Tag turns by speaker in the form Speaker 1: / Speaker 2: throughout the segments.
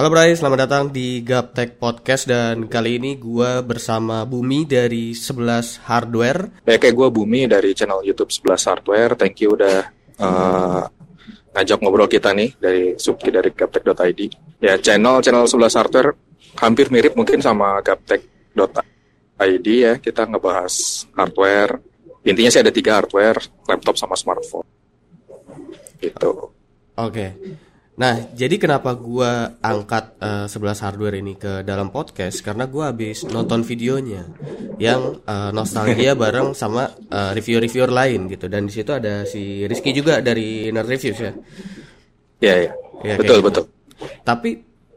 Speaker 1: Halo Bray, selamat datang di Gaptek Podcast dan kali ini gue bersama Bumi dari 11 Hardware.
Speaker 2: Ya kayak gue Bumi dari channel YouTube 11 Hardware. Thank you udah uh, ngajak ngobrol kita nih dari Subki dari gaptek.id. Ya channel channel 11 Hardware hampir mirip mungkin sama gaptek.id ya. Kita ngebahas hardware. Intinya sih ada tiga hardware, laptop sama smartphone. Gitu.
Speaker 1: Oke. Okay. Nah, jadi kenapa gua angkat uh, 11 hardware ini ke dalam podcast karena gua habis nonton videonya yang uh, nostalgia bareng sama uh, reviewer-reviewer lain gitu dan di situ ada si Rizky juga dari Nerd Reviews ya.
Speaker 2: Iya, iya. Ya, betul, gitu. betul.
Speaker 1: Tapi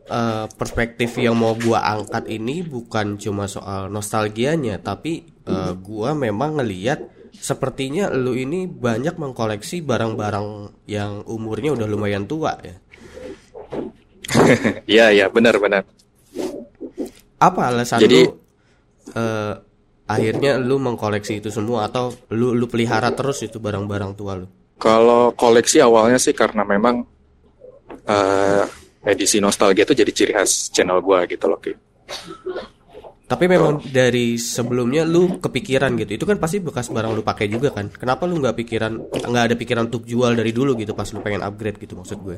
Speaker 1: uh, perspektif yang mau gua angkat ini bukan cuma soal nostalgianya, tapi uh, gua memang ngeliat sepertinya lu ini banyak mengkoleksi barang-barang yang umurnya udah lumayan tua ya.
Speaker 2: Iya iya benar benar.
Speaker 1: Apa alasan Jadi, lu uh, akhirnya lu mengkoleksi itu semua atau lu lu pelihara terus itu barang-barang tua lu?
Speaker 2: Kalau koleksi awalnya sih karena memang uh, edisi nostalgia itu jadi ciri khas channel gua gitu loh. Ki.
Speaker 1: Tapi memang oh. dari sebelumnya lu kepikiran gitu. Itu kan pasti bekas barang lu pakai juga kan. Kenapa lu nggak pikiran nggak ada pikiran untuk jual dari dulu gitu pas lu pengen upgrade gitu maksud gue?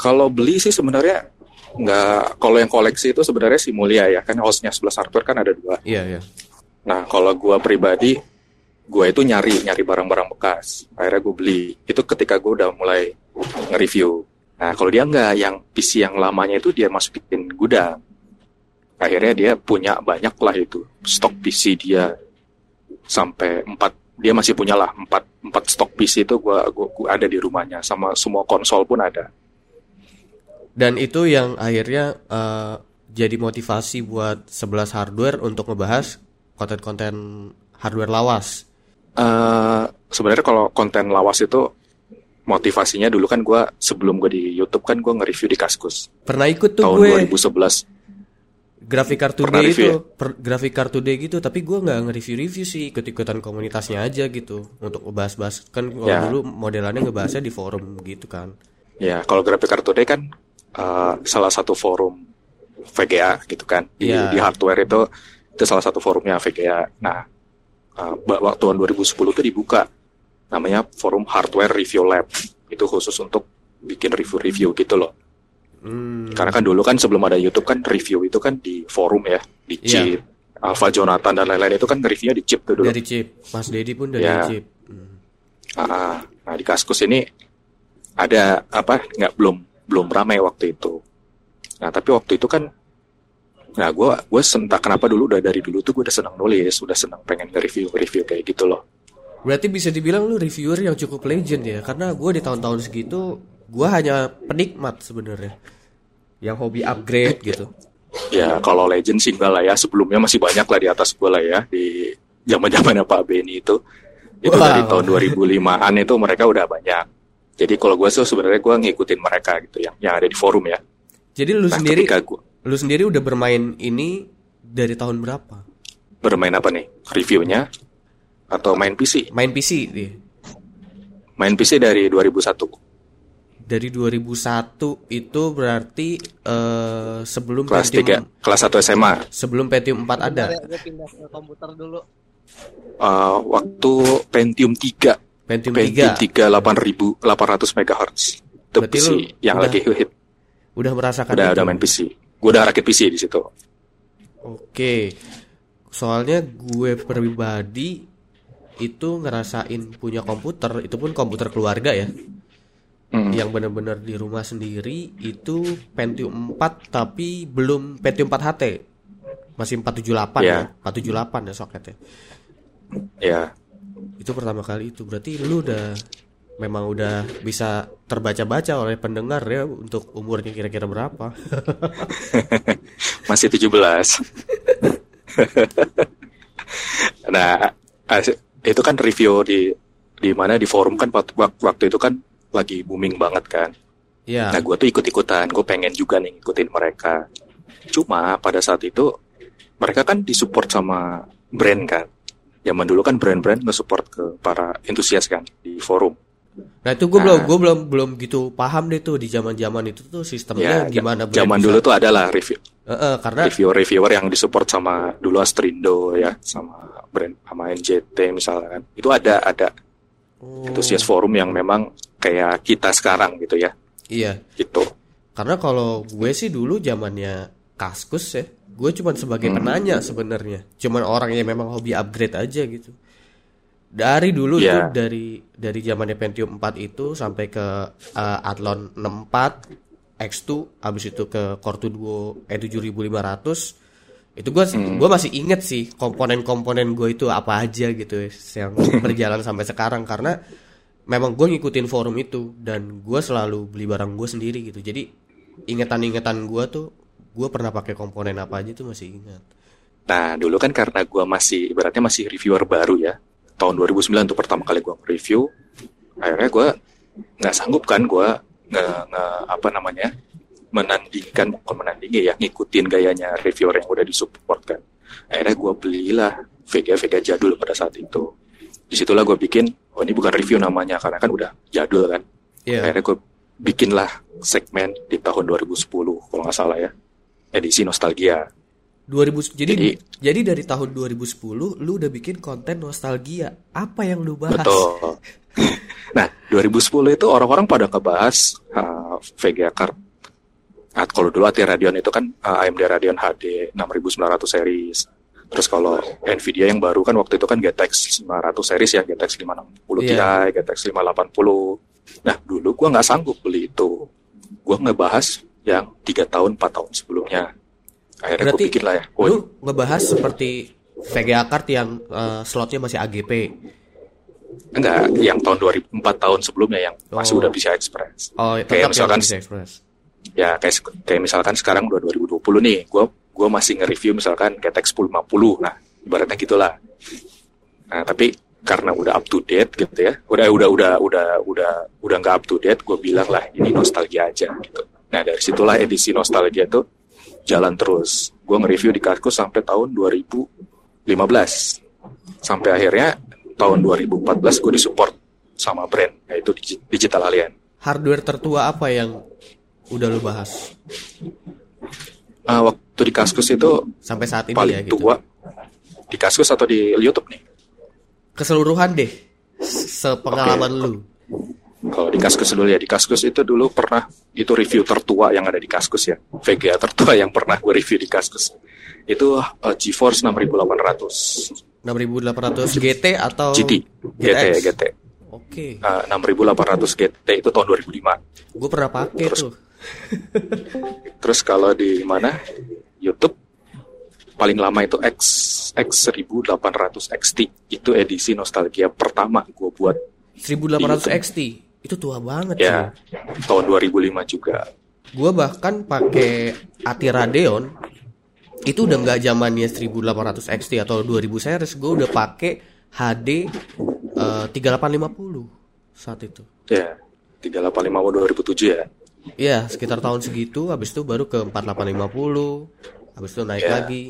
Speaker 2: Kalau beli sih sebenarnya nggak. Kalau yang koleksi itu sebenarnya si Mulia ya, kan hostnya sebelah hardware kan ada dua.
Speaker 1: Iya iya.
Speaker 2: Nah kalau gue pribadi, gue itu nyari nyari barang-barang bekas. Akhirnya gue beli. Itu ketika gue udah mulai nge-review. Nah kalau dia nggak, yang PC yang lamanya itu dia masukin gudang. Akhirnya dia punya banyak lah itu stok PC dia sampai empat dia masih punya lah empat empat stok PC itu gua, gua, gua ada di rumahnya sama semua konsol pun ada
Speaker 1: dan itu yang akhirnya uh, jadi motivasi buat 11 hardware untuk ngebahas konten-konten hardware lawas.
Speaker 2: Uh, sebenarnya kalau konten lawas itu motivasinya dulu kan gue sebelum gue di YouTube kan gue nge-review di Kaskus.
Speaker 1: Pernah ikut tuh
Speaker 2: tahun
Speaker 1: gue.
Speaker 2: 2011.
Speaker 1: Grafik kartu day itu, ya? per, grafik kartu day gitu, tapi gue nggak nge-review-review sih, ikut-ikutan komunitasnya aja gitu untuk ngebahas-bahas kan kalau ya. dulu modelannya ngebahasnya di forum gitu kan.
Speaker 2: Ya, kalau grafik kartu day kan uh, salah satu forum VGA gitu kan di, yeah. di hardware itu itu salah satu forumnya VGA. Nah uh, waktu tahun 2010 itu dibuka namanya forum Hardware Review Lab itu khusus untuk bikin review-review gitu loh. Hmm. Karena kan dulu kan sebelum ada YouTube kan review itu kan di forum ya di iya. Chip, yeah. Alpha Jonathan dan lain-lain itu kan reviewnya di Chip tuh dulu.
Speaker 1: Dari Chip, Mas Dedi pun dari yeah. Chip. Hmm.
Speaker 2: Ah, nah di Kaskus ini ada apa nggak belum belum ramai waktu itu. Nah tapi waktu itu kan, nah gue gue sentak kenapa dulu udah dari dulu tuh gue udah senang nulis, udah senang pengen nge-review review kayak gitu loh.
Speaker 1: Berarti bisa dibilang lu reviewer yang cukup legend ya, karena gue di tahun-tahun segitu gue hanya penikmat sebenarnya, yang hobi upgrade gitu.
Speaker 2: Ya kalau legend sih enggak lah ya, sebelumnya masih banyak lah di atas gue lah ya di zaman zamannya Pak Benny itu. Itu wow. dari tahun 2005-an itu mereka udah banyak jadi kalau gue tuh sebenarnya gue ngikutin mereka gitu yang yang ada di forum ya.
Speaker 1: Jadi lu nah, sendiri gua, lu sendiri udah bermain ini dari tahun berapa?
Speaker 2: Bermain apa nih? Reviewnya atau main PC?
Speaker 1: Main PC deh.
Speaker 2: Main PC dari 2001
Speaker 1: dari 2001 itu berarti uh, sebelum
Speaker 2: kelas Pentium, 3, kelas 1 SMA.
Speaker 1: Sebelum Pentium 4 ada.
Speaker 3: Gue pindah ke komputer dulu.
Speaker 2: Uh, waktu Pentium 3
Speaker 1: Pentium, Pentium
Speaker 2: 3 8800 MHz. Itu Berarti PC yang udah, lagi hit.
Speaker 1: Udah merasakan
Speaker 2: Udah, itu? udah main PC. Gue udah rakit PC di situ.
Speaker 1: Oke. Soalnya gue pribadi itu ngerasain punya komputer, itu pun komputer keluarga ya. Hmm. Yang benar-benar di rumah sendiri itu Pentium 4 tapi belum Pentium 4 HT. Masih 478 yeah. ya, 478 ya soketnya.
Speaker 2: Ya. Yeah
Speaker 1: itu pertama kali itu. Berarti lu udah memang udah bisa terbaca-baca oleh pendengar ya untuk umurnya kira-kira berapa?
Speaker 2: Masih 17 nah itu kan review di di mana di forum kan waktu, waktu itu kan lagi booming banget kan.
Speaker 1: Yeah.
Speaker 2: nah gue tuh ikut-ikutan gue pengen juga nih ngikutin mereka. Cuma pada saat itu mereka kan disupport sama brand kan zaman dulu kan brand-brand nge-support ke para entusias kan di forum.
Speaker 1: Nah itu gue nah, belum gue belum belum gitu paham deh tuh di zaman zaman itu tuh sistemnya ya, gimana.
Speaker 2: Zaman dulu tuh adalah review.
Speaker 1: Uh, uh, karena
Speaker 2: reviewer reviewer yang disupport sama dulu Astrindo ya sama brand sama NJT misalnya kan itu ada ada oh. antusias forum yang memang kayak kita sekarang gitu ya.
Speaker 1: Iya.
Speaker 2: Gitu.
Speaker 1: Karena kalau gue sih dulu zamannya Kaskus ya, gue cuma sebagai hmm. penanya sebenarnya, cuman orang yang memang hobi upgrade aja gitu. Dari dulu yeah. itu dari dari zamannya Pentium 4 itu sampai ke uh, Athlon 64 X2 habis itu ke Core 2 Duo E7500 itu gue hmm. gue masih inget sih komponen-komponen gue itu apa aja gitu yang berjalan sampai sekarang karena memang gue ngikutin forum itu dan gue selalu beli barang gue sendiri gitu jadi ingetan-ingetan gue tuh gue pernah pakai komponen apa aja tuh masih ingat.
Speaker 2: Nah dulu kan karena gue masih ibaratnya masih reviewer baru ya. Tahun 2009 tuh pertama kali gue review akhirnya gue nggak sanggup kan gue nggak apa namanya menandingkan bukan menandingi ya ngikutin gayanya reviewer yang udah disupport kan. Akhirnya gue belilah VGA VGA jadul pada saat itu. Di situlah gue bikin oh ini bukan review namanya karena kan udah jadul kan. Yeah. akhirnya gue bikinlah segmen di tahun 2010 kalau nggak salah ya edisi nostalgia
Speaker 1: 2000 jadi, jadi jadi dari tahun 2010 lu udah bikin konten nostalgia. Apa yang lu bahas?
Speaker 2: Betul. nah, 2010 itu orang-orang pada ngebahas uh, VGA card. Nah, kalau dulu AT Radeon itu kan uh, AMD Radeon HD 6900 series. Terus kalau Nvidia yang baru kan waktu itu kan GTX 500 series ya, GTX 560 yeah. Ti, GTX 580. Nah, dulu gua nggak sanggup beli itu. Gua ngebahas yang tiga tahun, 4 tahun sebelumnya. Akhirnya Berarti gue lah ya
Speaker 1: oh, lu ngebahas seperti VGA card yang uh, slotnya masih AGP
Speaker 2: enggak yang tahun 2004 tahun sebelumnya yang oh. masih udah bisa Express
Speaker 1: oh kayak misalkan Express
Speaker 2: ya kayak kayak misalkan sekarang udah 2020 nih gue gue masih nge-review misalkan GTX 1050 nah ibaratnya gitulah. Nah tapi karena udah up to date gitu ya udah udah udah udah udah udah nggak up to date gue bilang lah ini nostalgia aja gitu nah dari situlah edisi nostalgia tuh jalan terus. Gue nge-review di Kaskus sampai tahun 2015. Sampai akhirnya tahun 2014 gue disupport sama brand, yaitu Digital Alien.
Speaker 1: Hardware tertua apa yang udah lo bahas?
Speaker 2: Uh, waktu di Kaskus itu
Speaker 1: sampai saat ini
Speaker 2: paling
Speaker 1: ya gitu.
Speaker 2: tua di Kaskus atau di YouTube nih?
Speaker 1: Keseluruhan deh, sepengalaman okay. lu.
Speaker 2: Kalau di Kaskus dulu ya, di Kaskus itu dulu pernah itu review tertua yang ada di Kaskus ya. VGA tertua yang pernah gue review di Kaskus. Itu uh, GeForce 6800.
Speaker 1: 6800 GT atau
Speaker 2: GT? GT ya, GT.
Speaker 1: Oke. Okay.
Speaker 2: Uh, 6800 GT itu tahun 2005.
Speaker 1: Gue pernah pakai terus, tuh.
Speaker 2: terus kalau di mana? YouTube paling lama itu X X 1800 XT itu edisi nostalgia pertama gue buat
Speaker 1: 1800 XT itu tua banget
Speaker 2: ya sih. tahun 2005 juga.
Speaker 1: Gue bahkan pakai Ati Radeon. Itu udah nggak zamannya 1800 XT atau 2000 series. Gue udah pakai HD uh, 3850 saat itu.
Speaker 2: Ya 3850 2007 ya.
Speaker 1: Iya sekitar tahun segitu. Habis itu baru ke 4850 habis itu naik yeah. lagi.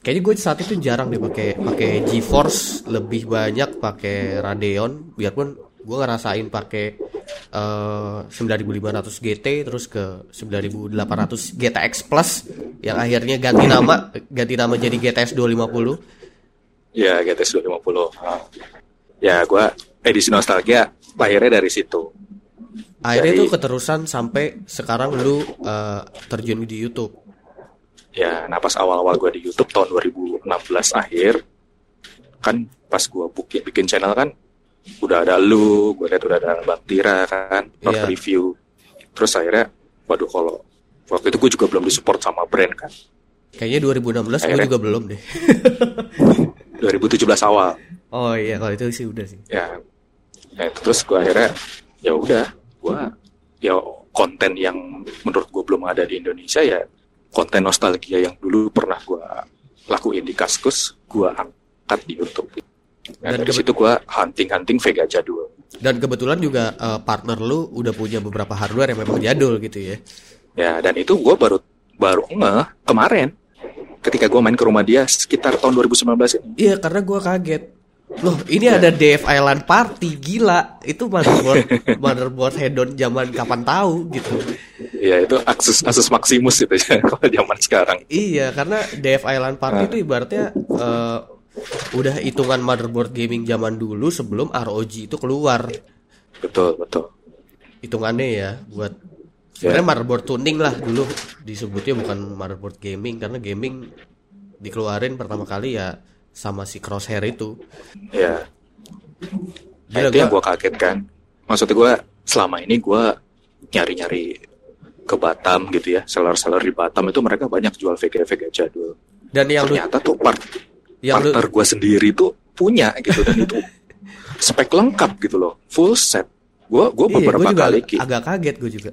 Speaker 1: Kayaknya gue saat itu jarang deh pakai pakai GeForce lebih banyak pakai Radeon. Biarpun gue ngerasain pakai uh, 9500 GT terus ke 9800 GTX Plus yang akhirnya ganti nama ganti nama jadi GTX 250
Speaker 2: ya GTX 250 ya gue edisi nostalgia lahirnya dari situ.
Speaker 1: Akhirnya itu keterusan sampai sekarang lu uh, terjun di YouTube.
Speaker 2: Ya nah pas awal-awal gue di YouTube tahun 2016 akhir kan pas gue bikin bikin channel kan udah ada lu gue lihat udah ada bang Tira kan not yeah. review. Terus akhirnya waduh kalau waktu itu gue juga belum disupport sama brand kan.
Speaker 1: Kayaknya 2016 gue juga belum deh.
Speaker 2: 2017 awal.
Speaker 1: Oh iya kalau itu sih udah sih.
Speaker 2: Ya, ya terus gue akhirnya ya udah gue ya konten yang menurut gue belum ada di Indonesia ya konten nostalgia yang dulu pernah gue lakuin di Kaskus gue angkat di YouTube Nah, dan dari situ gue hunting-hunting Vega jadul.
Speaker 1: Dan kebetulan juga uh, partner lu udah punya beberapa hardware yang memang jadul gitu ya.
Speaker 2: Ya, dan itu gue baru baru nge kemarin ketika gue main ke rumah dia sekitar tahun 2019 ini.
Speaker 1: Iya, karena gue kaget. Loh, ini nah. ada DF Island Party gila. Itu motherboard motherboard hedon zaman kapan tahu gitu.
Speaker 2: Iya, itu akses Asus Maximus itu ya kalau zaman sekarang.
Speaker 1: Iya, karena DF Island Party nah. itu ibaratnya uh, udah hitungan motherboard gaming zaman dulu sebelum ROG itu keluar.
Speaker 2: Betul, betul.
Speaker 1: Hitungannya ya buat sebenarnya yeah. motherboard tuning lah dulu disebutnya bukan motherboard gaming karena gaming dikeluarin pertama kali ya sama si crosshair itu.
Speaker 2: Ya. Nah, itu yang gue kaget kan. Maksudnya gue selama ini gue nyari-nyari ke Batam gitu ya, seller-seller di Batam itu mereka banyak jual VGA-VGA jadul. Dan yang ternyata lu, tuh part yang partner gue sendiri tuh punya gitu dan itu spek lengkap gitu loh, full set. Gue gue iya, beberapa
Speaker 1: gua
Speaker 2: kali
Speaker 1: agak kaget gue juga.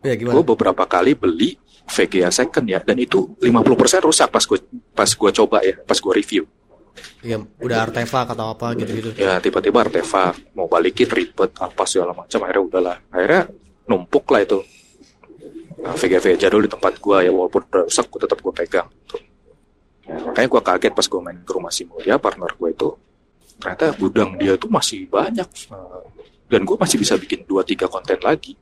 Speaker 2: Ya, gue beberapa kali beli VGA second ya dan itu 50% rusak pas gue pas gue coba ya, pas gue review.
Speaker 1: Ya, udah artefak atau apa gitu-gitu.
Speaker 2: Ya, tiba-tiba artefak, mau balikin ribet apa segala macam, akhirnya udahlah. Akhirnya numpuk lah itu. Nah, VGA jadul di tempat gua ya walaupun udah rusak, gua tetap gua pegang. Tuh. Ya, makanya gua kaget pas gua main ke rumah si Mulia, partner gua itu ternyata gudang dia tuh masih banyak dan gue masih bisa bikin dua tiga konten lagi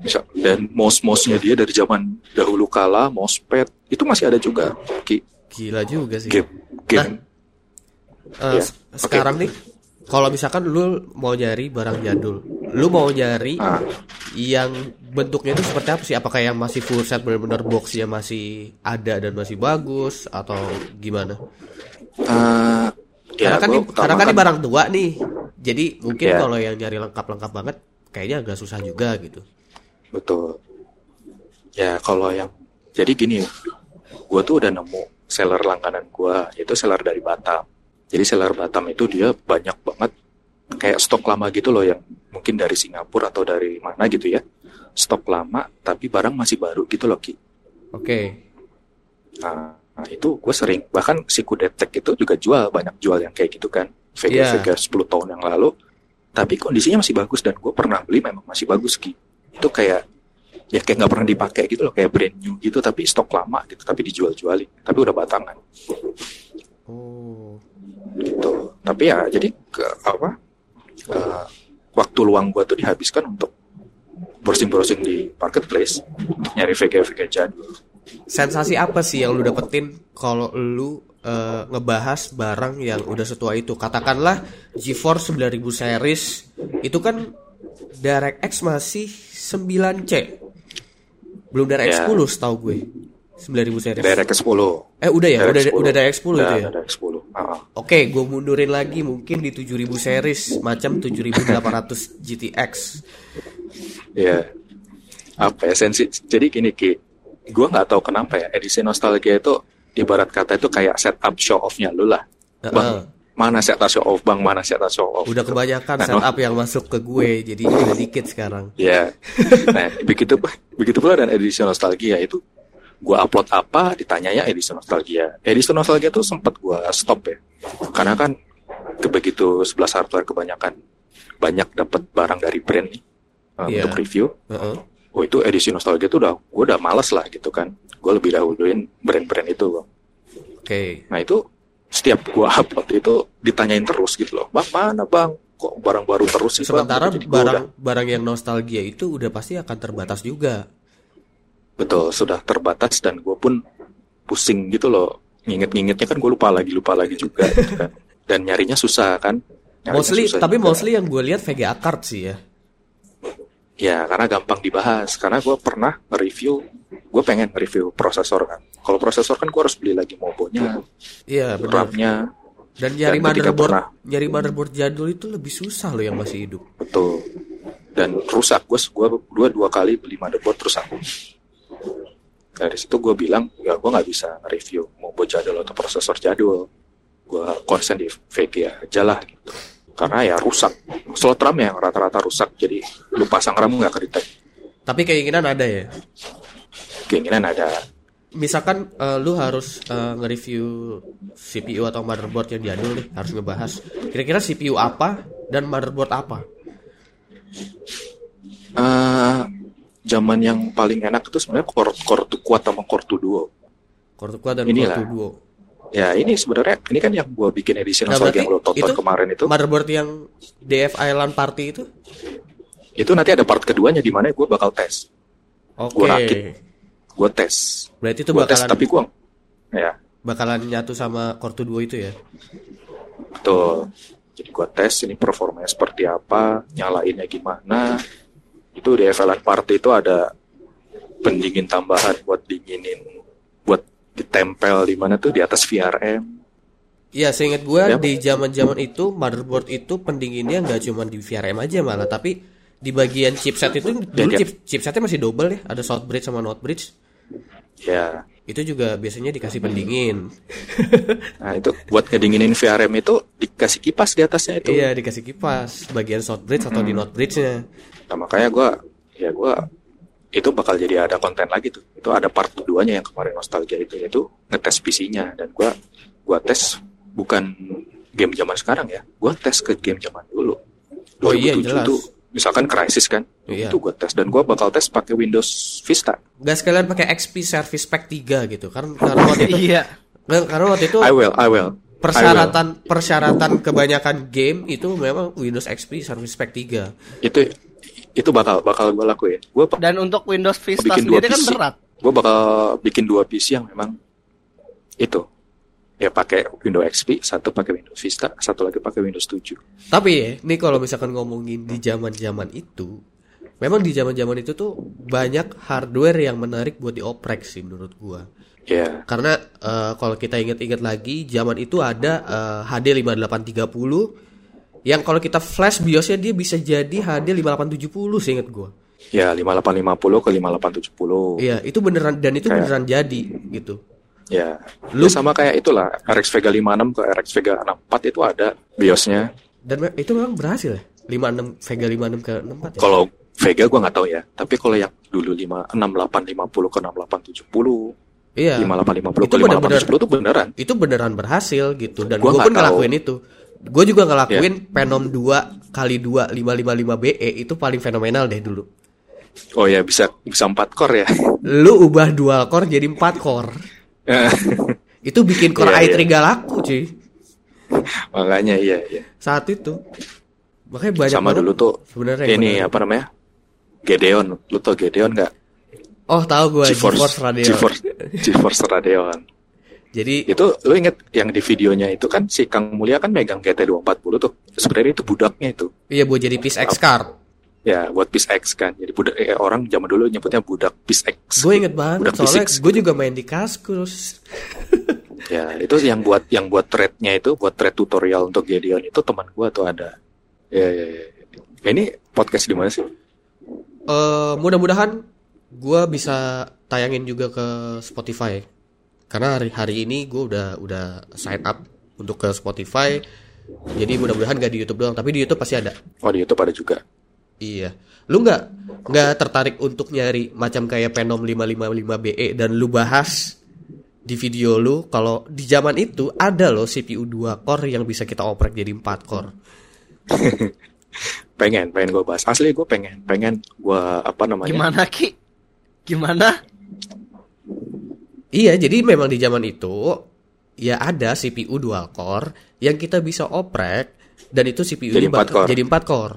Speaker 2: bisa dan mos-mosnya dia dari zaman dahulu kala mospet itu masih ada juga Ki.
Speaker 1: gila juga sih
Speaker 2: game game nah,
Speaker 1: uh, yeah. sekarang okay. nih kalau misalkan lu mau nyari barang jadul lu mau nyari ah. Yang bentuknya itu seperti apa sih? Apakah yang masih full set benar-benar boxnya masih ada dan masih bagus atau gimana? Uh, ya, karena kan ini, karena kan ini barang tua nih. Jadi mungkin yeah. kalau yang nyari lengkap-lengkap banget kayaknya agak susah juga gitu.
Speaker 2: Betul. Ya kalau yang jadi gini gue tuh udah nemu seller langganan gue itu seller dari Batam. Jadi seller Batam itu dia banyak banget kayak stok lama gitu loh yang mungkin dari Singapura atau dari mana gitu ya. Stok lama tapi barang masih baru gitu loh Ki.
Speaker 1: Oke. Okay.
Speaker 2: Nah, nah, itu gue sering bahkan si Kudetek itu juga jual banyak jual yang kayak gitu kan. Vega yeah. 10 tahun yang lalu tapi kondisinya masih bagus dan gue pernah beli memang masih bagus Ki. Itu kayak ya kayak nggak pernah dipakai gitu loh kayak brand new gitu tapi stok lama gitu tapi dijual-jualin tapi udah batangan. Oh gitu tapi ya jadi ke apa uh, waktu luang gue tuh dihabiskan untuk browsing-browsing di marketplace untuk nyari VG-VG jadul
Speaker 1: sensasi apa sih yang lu dapetin kalau lu uh, ngebahas barang yang udah setua itu? Katakanlah GeForce 9000 series itu kan DirectX masih 9C belum DirectX yeah. 10 setahu gue 9000 series.
Speaker 2: DirectX 10.
Speaker 1: Eh udah ya, udah 10. udah DirectX 10 udah, itu ya.
Speaker 2: DirectX 10. Uh -huh.
Speaker 1: Oke, gue mundurin lagi mungkin di 7000 series macam 7800 GTX.
Speaker 2: Ya. Yeah. Apa esensi? Jadi gini Ki, gue nggak tahu kenapa ya edisi nostalgia itu ibarat kata itu kayak setup show off-nya lu lah. Uh -uh. Bang, mana setup show off bang, mana setup show off.
Speaker 1: Udah kebanyakan nah, setup yang masuk ke gue, jadi udah dikit sekarang.
Speaker 2: Ya, yeah. nah begitu begitu pula dan edisi nostalgia itu gue upload apa ditanya ya edisi nostalgia edisi nostalgia tuh sempat gue stop ya karena kan begitu sebelas hardware kebanyakan banyak dapat barang dari brand nih uh, yeah. untuk review uh -uh. oh itu edisi nostalgia tuh udah gue udah males lah gitu kan gue lebih dahuluin brand-brand itu oke
Speaker 1: okay.
Speaker 2: nah itu setiap gue upload itu ditanyain terus gitu loh bang mana bang kok barang baru terus
Speaker 1: sih sementara bang? barang udah... barang yang nostalgia itu udah pasti akan terbatas juga
Speaker 2: Betul, sudah terbatas dan gue pun pusing gitu loh. Nginget-ngingetnya kan gue lupa lagi, lupa lagi juga gitu kan. Dan nyarinya susah kan.
Speaker 1: Nyarinya mostly, susah tapi juga. mostly yang gue lihat VGA card sih ya.
Speaker 2: Ya, karena gampang dibahas. Karena gue pernah review, gue pengen review prosesor kan. Kalau prosesor kan gue harus beli lagi mobonya,
Speaker 1: iya, RAM-nya. Dan nyari dan motherboard, pernah, nyari motherboard jadul itu lebih susah loh yang masih hidup.
Speaker 2: Betul. Dan rusak, gue gua dua dua kali beli motherboard rusak dari situ gue bilang ya gue nggak bisa review mau buat jadul atau prosesor jadul gue konsen di VGA aja lah gitu. Karena ya rusak. Slot RAM yang rata-rata rusak jadi lu pasang RAM nggak kedetek.
Speaker 1: Tapi keinginan ada ya?
Speaker 2: Keinginan ada.
Speaker 1: Misalkan uh, lu harus uh, nge-review CPU atau motherboard yang jadul nih harus ngebahas. Kira-kira CPU apa dan motherboard apa?
Speaker 2: Uh, zaman yang paling enak itu sebenarnya core core tuh kuat sama core tuh duo.
Speaker 1: Core tuh kuat dan Inilah. core tuh duo.
Speaker 2: Ya ini sebenarnya ini kan yang gua bikin edisi nah, nostalgia yang lo tonton itu kemarin itu.
Speaker 1: Motherboard yang DFI LAN party itu?
Speaker 2: Itu nanti ada part keduanya di mana gua bakal tes.
Speaker 1: Oke. Okay. Gua rakit.
Speaker 2: Gua tes.
Speaker 1: Berarti itu gua bakalan tes
Speaker 2: tapi gua ya.
Speaker 1: Bakalan nyatu sama Core 2 itu ya.
Speaker 2: Betul. Jadi gua tes ini performanya seperti apa, nyalainnya gimana. Itu di LAN party itu ada pendingin tambahan buat dinginin buat ditempel di mana tuh di atas VRM.
Speaker 1: Iya, seingat gue ya. di zaman-zaman itu motherboard itu pendinginnya nggak cuma di VRM aja malah, tapi di bagian chipset itu dulu chip, chipsetnya masih double ya, ada south bridge sama north bridge.
Speaker 2: Ya.
Speaker 1: Itu juga biasanya dikasih pendingin.
Speaker 2: Nah itu buat ngedinginin VRM itu dikasih kipas di atasnya itu.
Speaker 1: Iya dikasih kipas bagian south bridge atau hmm. di north bridge-nya.
Speaker 2: Nah makanya gue ya gue itu bakal jadi ada konten lagi tuh. Itu ada part keduanya yang kemarin nostalgia itu yaitu ngetes PC-nya dan gua gua tes bukan game zaman sekarang ya. Gua tes ke game zaman dulu.
Speaker 1: Oh iya jelas. Tuh,
Speaker 2: misalkan Crisis kan. Iya. Itu gua tes dan gua bakal tes pakai Windows Vista.
Speaker 1: Gak sekalian pakai XP Service Pack 3 gitu. Karena karena waktu itu Iya. Karena waktu itu
Speaker 2: I will, I will.
Speaker 1: Persyaratan persyaratan kebanyakan game itu memang Windows XP Service Pack 3.
Speaker 2: Itu itu bakal bakal gue lakuin. Gua
Speaker 3: Dan untuk Windows Vista bikin sendiri kan berat.
Speaker 2: Gue bakal bikin dua PC yang memang itu ya pakai Windows XP, satu pakai Windows Vista, satu lagi pakai Windows 7.
Speaker 1: Tapi ya, ini kalau misalkan ngomongin di zaman-zaman itu, memang di zaman-zaman itu tuh banyak hardware yang menarik buat dioprek sih menurut gua.
Speaker 2: Yeah.
Speaker 1: Karena uh, kalau kita ingat-ingat lagi, zaman itu ada uh, HD 5830 yang kalau kita flash biosnya dia bisa jadi HD 5870 seingat gue.
Speaker 2: Ya 5850 ke 5870.
Speaker 1: Iya itu beneran dan itu kayak, beneran jadi gitu.
Speaker 2: Ya, lu ya sama kayak itulah RX Vega 56 ke RX Vega 64 itu ada biosnya.
Speaker 1: Dan itu memang berhasil ya. 56 Vega 56 ke 64 ya.
Speaker 2: Kalau Vega gue nggak tahu ya, tapi kalau yang dulu 5 6850 ke 6870 Iya. 5850 ke 5870 itu beneran.
Speaker 1: Itu beneran berhasil gitu dan gue pun ngelakuin itu gue juga ngelakuin yeah. Venom 2 kali 2 555 BE itu paling fenomenal deh dulu.
Speaker 2: Oh ya bisa bisa 4 core ya.
Speaker 1: Lu ubah dual core jadi 4 core. itu bikin core yeah, i3 yeah. laku cuy.
Speaker 2: Makanya iya iya.
Speaker 1: Saat itu. Makanya banyak
Speaker 2: Sama dulu tuh sebenarnya ini apa namanya? Gedeon, lu tau Gedeon gak?
Speaker 1: Oh tahu gue
Speaker 2: GeForce, GeForce Radeon. GeForce, GeForce Radeon.
Speaker 1: Jadi
Speaker 2: itu lu inget yang di videonya itu kan si Kang Mulia kan megang GT 240 tuh. Sebenarnya itu budaknya itu.
Speaker 1: Iya buat jadi piece X card.
Speaker 2: Ya buat piece X kan. Jadi budak eh, orang zaman dulu nyebutnya budak piece X.
Speaker 1: Gue inget banget budak soalnya gue juga main di Kaskus.
Speaker 2: ya itu yang buat yang buat threadnya itu buat thread tutorial untuk Gedeon itu teman gue tuh ada. Ya, ya, ya. Ini podcast di mana sih?
Speaker 1: Uh, mudah-mudahan gue bisa tayangin juga ke Spotify karena hari hari ini gue udah udah sign up untuk ke Spotify jadi mudah-mudahan gak di YouTube doang tapi di YouTube pasti ada
Speaker 2: oh di YouTube ada juga
Speaker 1: iya. Lu nggak nggak tertarik untuk nyari macam kayak Venom 555 BE dan lu bahas di video lu kalau di zaman itu ada loh CPU 2 core yang bisa kita oprek jadi 4 core.
Speaker 2: Pengen pengen gue bahas. Asli gue pengen pengen gue apa namanya?
Speaker 3: Gimana ki? Gimana?
Speaker 1: Iya, jadi memang di zaman itu ya ada CPU dual core yang kita bisa oprek dan itu CPU
Speaker 2: jadi empat core.
Speaker 1: Jadi 4 core.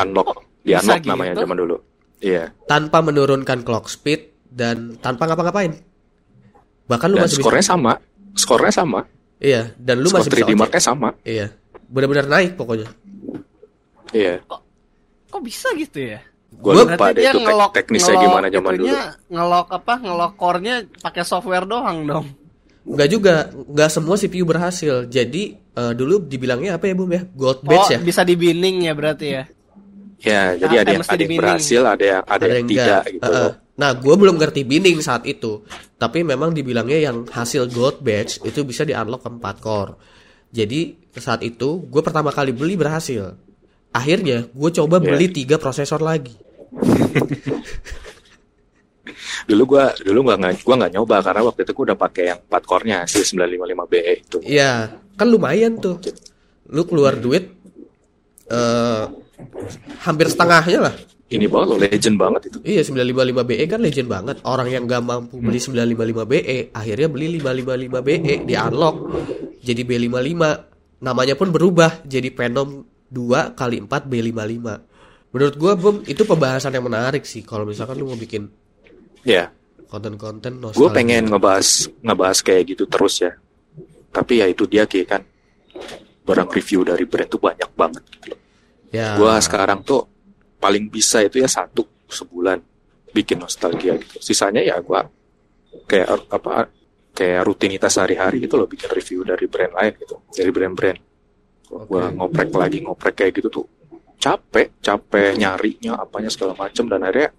Speaker 2: Unlock, di unlock namanya gitu? zaman dulu. Iya.
Speaker 1: Tanpa menurunkan clock speed dan tanpa ngapa-ngapain. Bahkan lu dan masih
Speaker 2: skornya bisa... sama. Skornya sama.
Speaker 1: Iya, dan lu Skor masih 3D
Speaker 2: marknya sama.
Speaker 1: Iya. Benar-benar naik pokoknya.
Speaker 2: Iya.
Speaker 3: Kok, kok bisa gitu ya?
Speaker 2: Gue lupa deh itu ngelok, teknisnya ngelok gimana zaman dulu.
Speaker 3: Ngelok apa? Ngelok core-nya pakai software doang dong.
Speaker 1: Enggak juga, enggak semua CPU berhasil. Jadi uh, dulu dibilangnya apa ya, Bum ya? Gold badge oh, ya?
Speaker 3: bisa dibinding ya berarti ya.
Speaker 2: Ya, jadi ada yang, ada yang berhasil, ada yang ada, ada yang, yang tidak gitu. Uh, uh.
Speaker 1: Nah, gue belum ngerti binding saat itu. Tapi memang dibilangnya yang hasil gold badge itu bisa di unlock ke 4 core. Jadi saat itu gue pertama kali beli berhasil akhirnya gue coba yeah. beli tiga prosesor lagi
Speaker 2: dulu gue dulu nggak gue nggak nyoba karena waktu itu gue udah pakai yang 4 core-nya hasil 955 BE itu
Speaker 1: iya kan lumayan tuh lu keluar duit uh, hampir setengahnya lah
Speaker 2: ini banget loh, legend banget itu.
Speaker 1: Iya 955 BE kan legend banget. Orang yang gak mampu beli 955 BE akhirnya beli 555 BE di unlock jadi B55. Namanya pun berubah jadi Venom 2 kali 4 B55. Menurut gua Bom itu pembahasan yang menarik sih kalau misalkan lu mau bikin
Speaker 2: ya yeah.
Speaker 1: konten-konten
Speaker 2: Gue pengen ngebahas ngebahas kayak gitu terus ya. Tapi ya itu dia kayak kan barang review dari brand tuh banyak banget. Ya. Gua sekarang tuh paling bisa itu ya satu sebulan bikin nostalgia gitu. Sisanya ya gue kayak apa kayak rutinitas sehari-hari gitu loh bikin review dari brand lain gitu dari brand-brand okay. gue ngoprek lagi ngoprek kayak gitu tuh capek capek nyarinya apanya segala macem dan akhirnya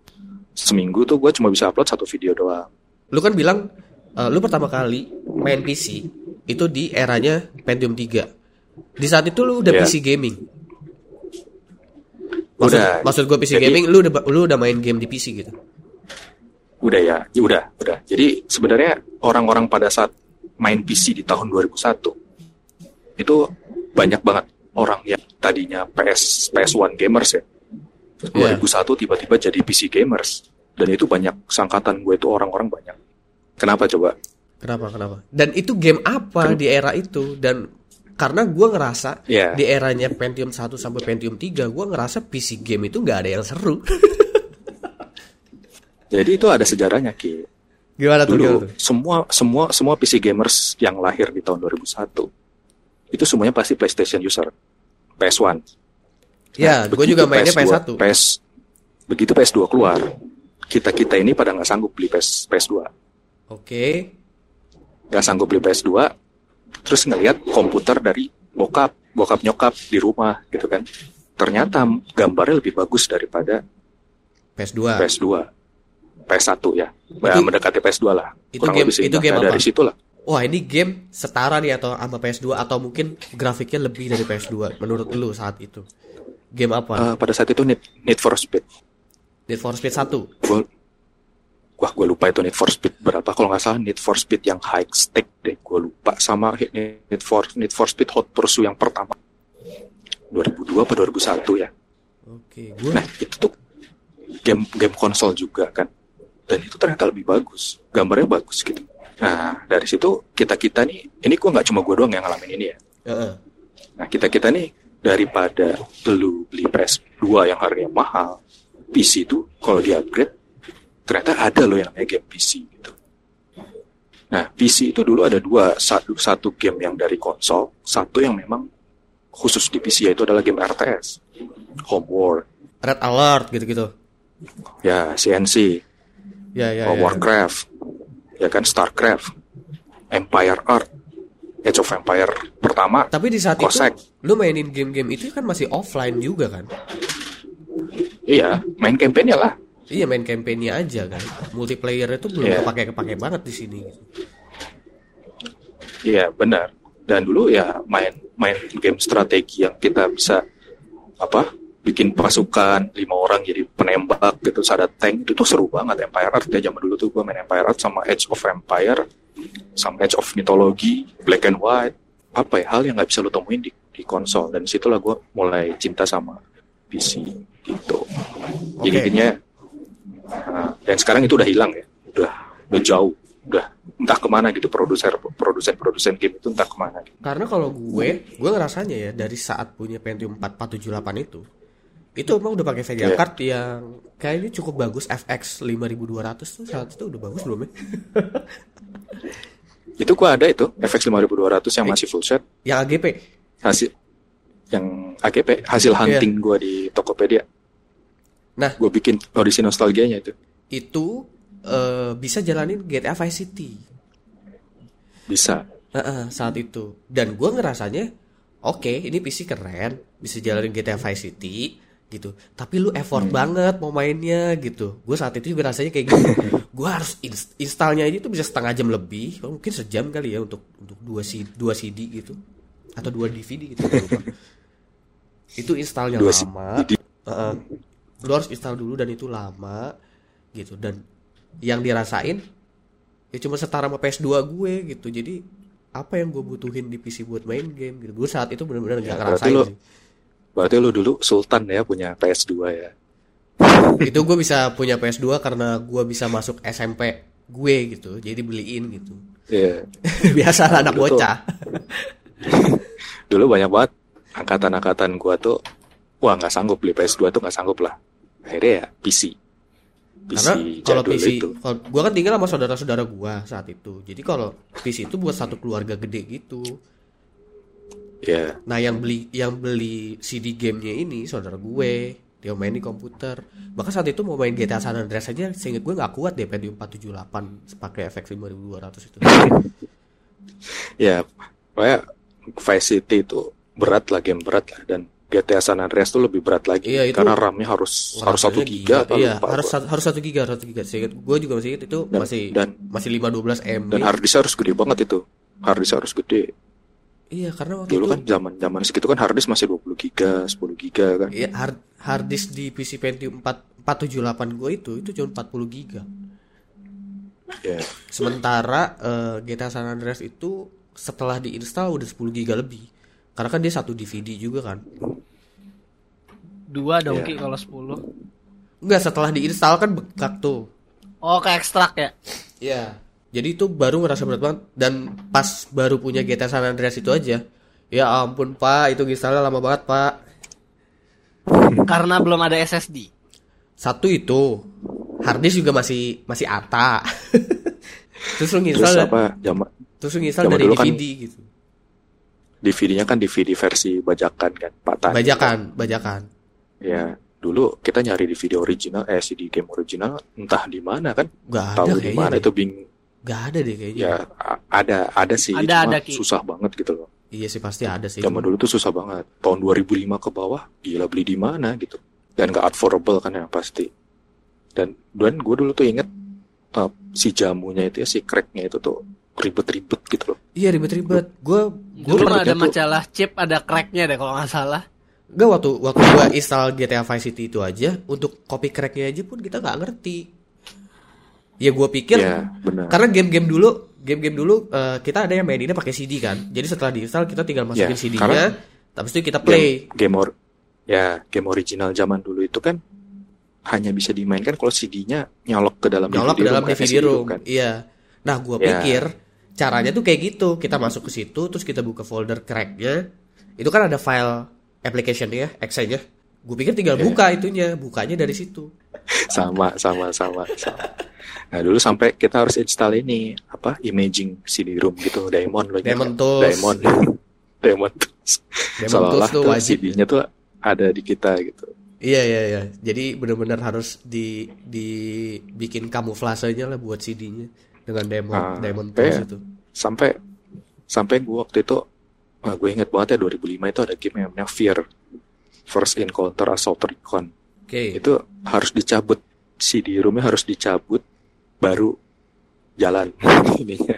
Speaker 2: seminggu tuh gue cuma bisa upload satu video doang
Speaker 1: lu kan bilang uh, lu pertama kali main PC itu di eranya Pentium 3 di saat itu lu udah yeah. PC gaming Maksud, udah. Maksud gue PC jadi, gaming, lu udah lu udah main game di PC gitu?
Speaker 2: Udah ya, ya udah, udah. Jadi sebenarnya orang-orang pada saat main PC di tahun 2001 itu banyak banget orang yang tadinya PS PS1 gamers ya. Yeah. 2001 tiba-tiba jadi PC gamers dan itu banyak sangkatan gue itu orang-orang banyak. Kenapa coba?
Speaker 1: Kenapa kenapa? Dan itu game apa Ken di era itu dan karena gue ngerasa yeah. di eranya Pentium 1 sampai Pentium 3 gue ngerasa PC game itu nggak ada yang seru.
Speaker 2: Jadi itu ada sejarahnya ki.
Speaker 1: Gimana tuh,
Speaker 2: dulu semua semua semua PC gamers yang lahir di tahun 2001 itu semuanya pasti PlayStation user PS1
Speaker 1: ya nah, gue juga mainnya PS2, PS1
Speaker 2: PS begitu PS2 keluar kita kita ini pada nggak sanggup beli PS PS2 oke.
Speaker 1: Okay.
Speaker 2: nggak sanggup beli PS2 terus ngelihat komputer dari bokap bokap nyokap di rumah gitu kan ternyata gambarnya lebih bagus daripada
Speaker 1: PS2
Speaker 2: PS2 PS1 ya itu, mendekati PS2 lah
Speaker 1: itu Kurang game itu game
Speaker 2: nah, apa? dari situ lah
Speaker 1: Wah ini game setara nih atau sama PS2 atau mungkin grafiknya lebih dari PS2 menurut lu saat itu game apa?
Speaker 2: Uh, pada saat itu Need, Need for Speed.
Speaker 1: Need for Speed 1?
Speaker 2: Gua, wah gue lupa itu Need for Speed berapa. Kalau nggak salah Need for Speed yang high stake deh gue lupa sama Need for Need for Speed Hot Pursuit yang pertama. 2002 atau 2001 ya?
Speaker 1: Oke
Speaker 2: gue nah itu tuh game game konsol juga kan. Dan itu ternyata lebih bagus gambarnya bagus gitu. Nah dari situ kita kita nih ini gue nggak cuma gue doang yang ngalamin ini ya. Uh-uh. nah kita kita nih daripada dulu beli PS2 yang harganya mahal PC itu kalau di upgrade ternyata ada loh yang namanya game PC gitu. Nah, PC itu dulu ada dua, satu, satu game yang dari konsol, satu yang memang khusus di PC yaitu adalah game RTS, Homeworld,
Speaker 1: Red Alert gitu-gitu.
Speaker 2: Ya, CNC.
Speaker 1: Ya, ya,
Speaker 2: oh, ya. Warcraft. Ya kan Starcraft, Empire Art, Age of Empire pertama.
Speaker 1: Tapi di saat Cossack. itu lu mainin game-game itu kan masih offline juga kan?
Speaker 2: Iya, main campaign ya lah.
Speaker 1: Iya main campaignnya aja kan. Multiplayer itu belum yeah. kepake kepake banget di sini.
Speaker 2: Iya benar. Dan dulu ya main main game strategi yang kita bisa apa bikin pasukan lima orang jadi penembak gitu ada tank itu tuh seru banget Empire Art ya zaman dulu tuh gue main Empire Art sama Age of Empire sama Age of Mythology Black and White apa ya hal yang nggak bisa lo temuin di, di konsol dan situlah gue mulai cinta sama PC gitu okay. jadinya Nah, dan sekarang itu udah hilang ya, udah udah jauh, udah entah ke mana gitu produser produsen produsen game itu entah ke mana. Gitu.
Speaker 1: Karena kalau gue, gue ngerasanya ya dari saat punya Pentium 4478 itu, itu emang udah pakai video yeah. card yang kayak ini cukup bagus FX 5200 tuh saat itu udah bagus belum ya?
Speaker 2: itu gua ada itu FX 5200 yang masih full set.
Speaker 1: Yang AGP.
Speaker 2: Hasil yang AGP hasil iya. hunting yeah. gua di Tokopedia.
Speaker 1: Nah,
Speaker 2: gue bikin audisi nostalgianya itu.
Speaker 1: Itu uh, bisa jalanin GTA Vice City.
Speaker 2: Bisa.
Speaker 1: Uh, uh, saat itu. Dan gue ngerasanya, oke, okay, ini PC keren, bisa jalanin GTA Vice City gitu. Tapi lu effort hmm. banget mau mainnya gitu. Gue saat itu juga rasanya kayak gitu. gue harus inst installnya tuh bisa setengah jam lebih, mungkin sejam kali ya untuk untuk dua CD, dua CD gitu atau dua DVD gitu. itu installnya dua lama. CD. Uh, uh, lu harus install dulu dan itu lama gitu. Dan yang dirasain ya cuma setara sama PS2 gue gitu. Jadi apa yang gue butuhin di PC buat main game gitu. Gue saat itu benar-benar nggak ya, ngerasain
Speaker 2: berarti lu, berarti lu dulu sultan ya punya PS2 ya?
Speaker 1: Itu gue bisa punya PS2 karena gue bisa masuk SMP gue gitu. Jadi beliin gitu.
Speaker 2: Iya.
Speaker 1: biasa lah anak
Speaker 2: Dulu tuh-
Speaker 1: bocah.
Speaker 2: Dulu banyak banget angkatan-angkatan gua tuh wah nggak sanggup beli PS2 tuh nggak sanggup lah. Akhirnya ya PC. PC
Speaker 1: karena kalau PC
Speaker 2: itu.
Speaker 1: kalau gue kan tinggal sama saudara-saudara gue saat itu. Jadi kalau PC itu buat satu keluarga gede gitu.
Speaker 2: Ya,
Speaker 1: nah yang beli yang beli CD gamenya ini saudara gue dia main di komputer. Bahkan saat itu mau main GTA San Andreas aja seinget gue nggak kuat deh Pentium 478 pakai FX 5200 itu.
Speaker 2: Ya pokoknya Vice City itu berat lah game berat lah dan GTA San Andreas tuh lebih berat lagi
Speaker 1: Iya, itu-
Speaker 2: karena RAM-nya harus harus satu giga
Speaker 1: iya
Speaker 2: lupa
Speaker 1: harus harus satu giga satu giga. Seinget gue juga masih inget itu
Speaker 2: Dan-
Speaker 1: masih
Speaker 2: dan-
Speaker 1: masih 512 MB
Speaker 2: dan harddisk harus gede banget itu. Harddisk harus gede.
Speaker 1: Iya karena waktu
Speaker 2: dulu
Speaker 1: itu
Speaker 2: kan zaman zaman segitu kan harddisk masih 20 giga 10 giga kan.
Speaker 1: Iya hard hard disk di PC Pentium 4 478 gue itu itu cuma 40 giga.
Speaker 2: ya
Speaker 1: Sementara eh, GTA San Andreas itu setelah diinstal udah 10 giga lebih. Karena kan dia satu DVD juga kan.
Speaker 3: Dua dong. Ki kalau 10.
Speaker 1: Enggak setelah diinstal kan bengkak tuh.
Speaker 3: Oh, ke ekstrak ya.
Speaker 1: Iya. Jadi itu baru ngerasa berat banget dan pas baru punya GTA San Andreas itu aja. Ya ampun Pak, itu instalnya lama banget Pak.
Speaker 3: Karena belum ada SSD.
Speaker 1: Satu itu harddisk juga masih masih ATA. terus lu
Speaker 2: terus
Speaker 1: nginstal
Speaker 2: apa zaman
Speaker 1: terus lu nginstal dari
Speaker 2: dulu kan-
Speaker 1: DVD gitu.
Speaker 2: DVD-nya kan DVD versi bajakan kan Pak Tani
Speaker 1: Bajakan, bajakan.
Speaker 2: Ya dulu kita nyari DVD original eh CD game original entah di mana kan
Speaker 1: Gak ada
Speaker 2: tahu di mana itu bing
Speaker 1: Gak ada deh kayaknya.
Speaker 2: ya a- ada ada sih
Speaker 3: Ada,
Speaker 2: cuma
Speaker 3: ada, Ki.
Speaker 2: susah banget gitu loh
Speaker 1: Iya sih pasti ada sih.
Speaker 2: zaman dulu tuh susah banget tahun 2005 ke bawah gila beli di mana gitu dan gak affordable kan yang pasti dan dan gue dulu tuh inget uh, si jamunya itu ya si cracknya itu tuh ribet-ribet gitu loh
Speaker 1: Iya ribet-ribet. Gue gue
Speaker 2: pernah
Speaker 3: ada
Speaker 2: tuh-
Speaker 3: majalah chip, ada cracknya deh kalau nggak salah.
Speaker 1: Gak waktu waktu gua install GTA Vice City itu aja untuk copy cracknya aja pun kita nggak ngerti. Ya gue pikir
Speaker 2: ya benar
Speaker 1: karena game-game dulu game-game dulu eh, kita ada yang maininnya pakai CD kan. Jadi setelah diinstal kita tinggal masukin
Speaker 2: Ya,
Speaker 1: CD-nya, habis itu kita play.
Speaker 2: game, game or- ya game original zaman dulu itu kan hanya bisa dimainkan kalau CD-nya nyolok ke dalam
Speaker 1: Nyolok ke
Speaker 2: DVD
Speaker 1: dalam
Speaker 2: room, kayak
Speaker 1: DVD room.
Speaker 2: kan.
Speaker 1: Iya. Nah gua
Speaker 2: Ya.
Speaker 1: pikir caranya tuh kayak gitu. Kita masuk ke situ terus kita buka folder cracknya. Itu kan ada file application-nya, Excel-nya. Gue pikir tinggal
Speaker 2: Iya.
Speaker 1: buka itunya, bukanya dari situ.
Speaker 2: sama sama sama sama nah dulu sampai kita harus install ini apa imaging CD room gitu Diamond loh
Speaker 1: Diamond Tools.
Speaker 2: Diamond Diamond Tools
Speaker 1: Diamond Tools tuh.
Speaker 2: CD-nya tuh ada di kita gitu
Speaker 1: Iya iya iya. Jadi benar-benar harus di dibikin kamuflasenya lah buat CD-nya dengan Diamond
Speaker 2: Ah,
Speaker 1: Diamond Tools itu.
Speaker 2: sampai sampai gue waktu itu ah, gue inget banget ya 2005 itu ada game yang namanya Fear First Encounter Assault Recon.
Speaker 1: Oke.
Speaker 2: itu harus dicabut. CD roomnya harus dicabut baru jalan. Ininya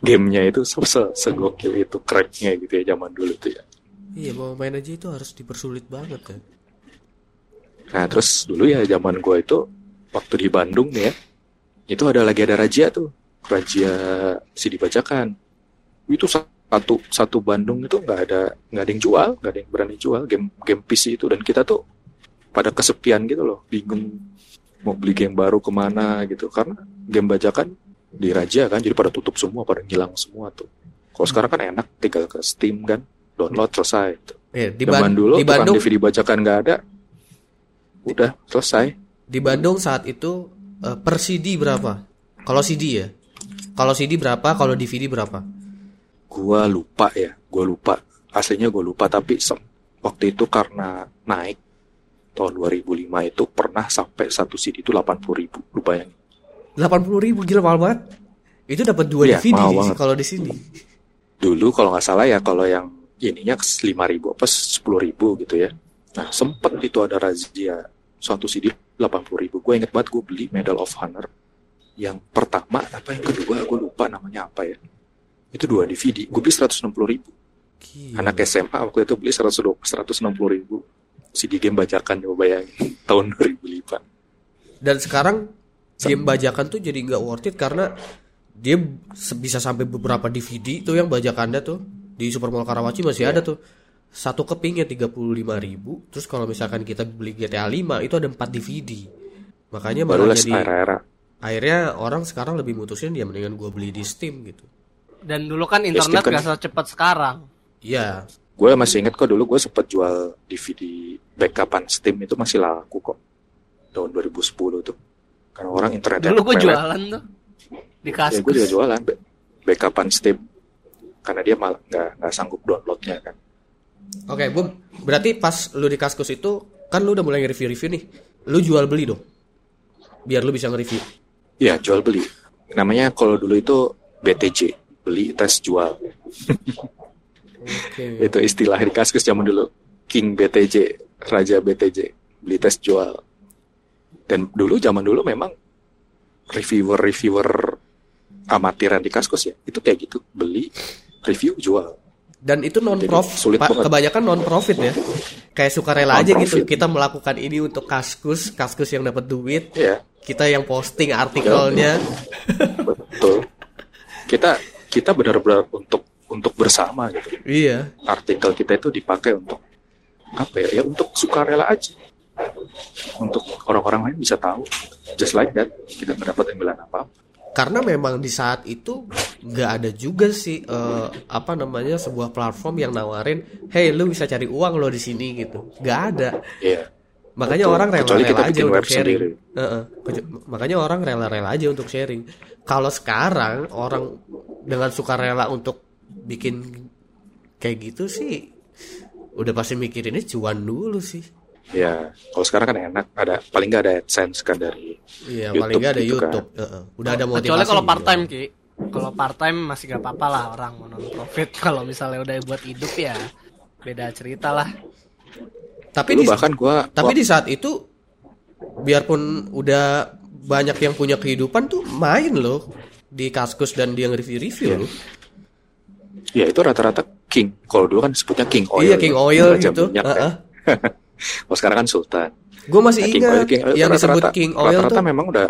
Speaker 2: gamenya itu se se- segokil itu cracknya gitu ya zaman dulu tuh ya.
Speaker 1: Iya mau main aja itu harus dipersulit banget kan.
Speaker 2: nah terus dulu ya zaman gue itu waktu di Bandung nih ya itu ada lagi ada razia tuh. Razia CD bajakan itu satu satu Bandung itu nggak ada nggak ada yang jual nggak ada yang berani jual game game PC itu dan kita tuh pada kesepian gitu loh bingung mau beli game baru ke mana gitu karena game bajakan di Raja kan jadi pada tutup semua pada ngilang semua tuh kalau sekarang kan enak tinggal ke Steam kan download selesai tuh.
Speaker 1: Eh, di,
Speaker 2: zaman dulu
Speaker 1: di Bandung
Speaker 2: DVD bajakan nggak ada udah selesai
Speaker 1: di Bandung saat itu eh, per CD berapa? Kalau CD ya. Kalau CD berapa? Kalau DVD berapa?
Speaker 2: Gua lupa ya gua lupa. Aslinya gua lupa tapi waktu itu karena naik tahun 2005 itu pernah sampai satu CD itu 80 ribu lu bayangin.
Speaker 1: 80 ribu gila mahal banget. Itu dapat dua
Speaker 2: Iya,
Speaker 1: DVD kalau di sini.
Speaker 2: dulu kalau nggak salah ya kalau yang ininya 5 ribu apa 10 ribu gitu ya. Nah sempet itu ada razia suatu CD 80 ribu. Gue inget banget gue beli Medal of Honor. Yang pertama apa yang kedua? Gue lupa namanya apa ya itu dua DVD gue beli 160 ribu.
Speaker 1: Gila.
Speaker 2: anak SMA waktu itu beli 120 160 ribu. CD game bajakan coba bayangin. Tahun 2005
Speaker 1: Dan sekarang game bajakan tuh jadi nggak worth it karena dia bisa sampai beberapa DVD tuh yang bajakannya tuh. Di Supermall Karawaci masih
Speaker 2: Iya.
Speaker 1: ada tuh. Satu kepingnya 35 ribu. Terus kalau misalkan kita beli GTA 5 itu ada 4 DVD makanya
Speaker 2: baru
Speaker 1: jadi
Speaker 2: era-era
Speaker 1: akhirnya orang sekarang lebih mutusin dia mendingan gue beli di Steam gitu
Speaker 3: Dan dulu kan internet
Speaker 2: Steam kan-
Speaker 3: gak secepat sekarang.
Speaker 1: iya.
Speaker 2: Gue masih inget kok dulu gue sempet jual DVD backupan Steam itu masih laku kok. Tahun 2010 tuh. Karena orang internetnya
Speaker 3: Dulu gue
Speaker 2: pelet.
Speaker 3: jualan tuh. Di
Speaker 2: ya
Speaker 3: kaskus.
Speaker 2: gue juga jualan ba- backupan Steam. Karena dia malah nggak nggak sanggup downloadnya kan.
Speaker 1: Oke Bum berarti pas lu di Kaskus itu kan lu udah mulai nge-review-review nih. Lu jual beli dong. Biar lu bisa nge-review.
Speaker 2: Iya jual beli. Namanya kalau dulu itu BTJ beli tes jual.
Speaker 1: Oke.
Speaker 2: Itu istilah di kaskus zaman dulu. King BTJ Raja BTJ beli tes jual. Dan dulu zaman dulu memang reviewer reviewer amatiran di kaskus ya itu kayak gitu. Beli review jual.
Speaker 1: Dan itu non
Speaker 2: Jadi
Speaker 1: profit
Speaker 2: sulit banget.
Speaker 1: kebanyakan non profit ya. Kayak sukarela aja gitu. Kita melakukan ini untuk kaskus kaskus yang dapat duit.
Speaker 2: Ya
Speaker 1: kita yang posting artikelnya.
Speaker 2: Betul. Kita kita benar-benar untuk untuk bersama gitu.
Speaker 1: Iya.
Speaker 2: Artikel kita itu dipakai untuk apa ya ya untuk sukarela aja. Untuk orang-orang lain bisa tahu. Just like that kita nggak dapat imbalan apa
Speaker 1: karena memang di saat itu nggak ada juga sih eh, apa namanya sebuah platform yang nawarin hey lu bisa cari uang lo di sini gitu. Nggak ada.
Speaker 2: Iya.
Speaker 1: makanya
Speaker 2: Betul.
Speaker 1: orang rela-rela aja untuk sharing. makanya orang rela-rela aja untuk sharing kalau sekarang orang dengan sukarela untuk bikin kayak gitu sih udah pasti mikirinnya cuan dulu sih
Speaker 2: Ya, kalau sekarang kan enak ada paling nggak ada AdSense kan dari
Speaker 1: iya
Speaker 2: YouTube
Speaker 1: paling nggak ada
Speaker 2: gitu kan.
Speaker 1: YouTube Heeh. udah ada motivasi
Speaker 3: Kecuali kalau
Speaker 1: gitu.
Speaker 3: part time ki. Kalau part time masih gak apa-apa lah orang mau non profit. Kalau misalnya udah buat hidup ya beda cerita lah.
Speaker 1: tapi di,
Speaker 2: bahkan gua
Speaker 1: tapi
Speaker 2: gua-
Speaker 1: di saat itu biarpun udah banyak yang punya kehidupan tuh main loh di kaskus dan dia nge-review-review
Speaker 2: Iya.
Speaker 1: loh.
Speaker 2: ya itu rata-rata King. Kalau dulu kan sebutnya King Oil.
Speaker 1: iya King Oil gitu.
Speaker 2: minyak, kan.
Speaker 1: Heeh.
Speaker 2: Kalau sekarang kan Sultan.
Speaker 1: Gue masih
Speaker 2: Nah, King
Speaker 1: ingat
Speaker 2: Oil, King Oil
Speaker 1: yang
Speaker 2: tuh
Speaker 1: disebut
Speaker 2: rata-rata-
Speaker 1: King Oil
Speaker 2: rata-rata
Speaker 1: tuh
Speaker 2: memang udah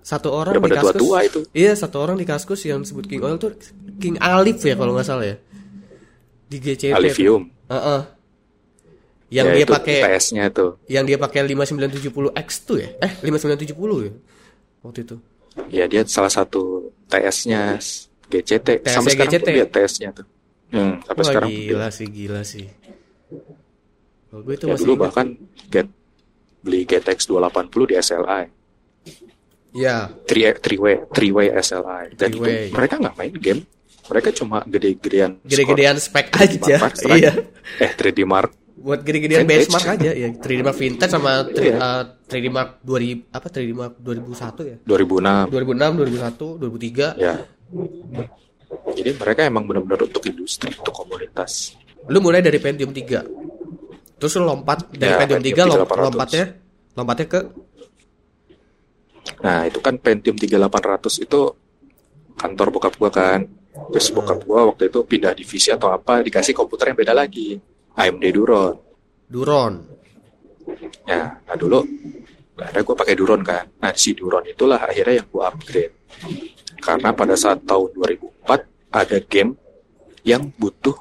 Speaker 1: satu orang
Speaker 2: udah
Speaker 1: di kaskus.
Speaker 2: tua-tua itu.
Speaker 1: Iya, satu orang di kaskus yang disebut King Oil tuh King Alif ya kalau nggak salah ya. Di GCP. tuh.
Speaker 2: Alivium.
Speaker 1: Heeh. Yang
Speaker 2: Ya,
Speaker 1: dia pakai
Speaker 2: PS-nya itu.
Speaker 1: yang dia pakai 5970X tuh ya. Eh, 5970 ya. Waktu itu.
Speaker 2: Ya dia salah satu TS-nya GCT.
Speaker 1: TS-nya
Speaker 2: Sampai sekarang
Speaker 1: GCT.
Speaker 2: dia TS-nya tuh. Hmm, sampai
Speaker 1: Wah,
Speaker 2: sekarang
Speaker 1: gila sih, gila sih. Kalau gue itu
Speaker 2: Ya
Speaker 1: masih
Speaker 2: dulu bahkan get beli GTX 280 di SLI.
Speaker 1: Ya,
Speaker 2: 3 3-way 3-way SLI. Dan itu mereka nggak main game. Mereka cuma gede-gedean
Speaker 1: gede-gedean spek
Speaker 2: skor. 3D
Speaker 1: aja.
Speaker 2: Mark.
Speaker 1: Iya.
Speaker 2: Eh 3D Mark.
Speaker 1: Buat gede-gedean benchmark aja ya. 3D Mark Vintage sama tri-
Speaker 2: Iya.
Speaker 1: eh, 3D Mark 2000 apa 3D Mark 2001 ya?
Speaker 2: 2006.
Speaker 1: 2006, 2001, 2003.
Speaker 2: Ya. Jadi mereka emang benar-benar untuk industri, untuk komunitas.
Speaker 1: Lu mulai dari Pentium 3. Terus lu lompat dari
Speaker 2: Ya,
Speaker 1: Pentium 3
Speaker 2: Pentium
Speaker 1: lom-
Speaker 2: 3800.
Speaker 1: lompatnya lompatnya ke
Speaker 2: Nah, itu kan Pentium 3800 itu kantor bokap gua kan. Terus bokap gua waktu itu pindah divisi atau apa, dikasih komputer yang beda lagi. AMD Duron.
Speaker 1: Duron.
Speaker 2: Ya, nah dulu ada gue pakai Duron kan. Nah si Duron itulah akhirnya yang gue upgrade. Karena pada saat tahun 2004 ada game yang butuh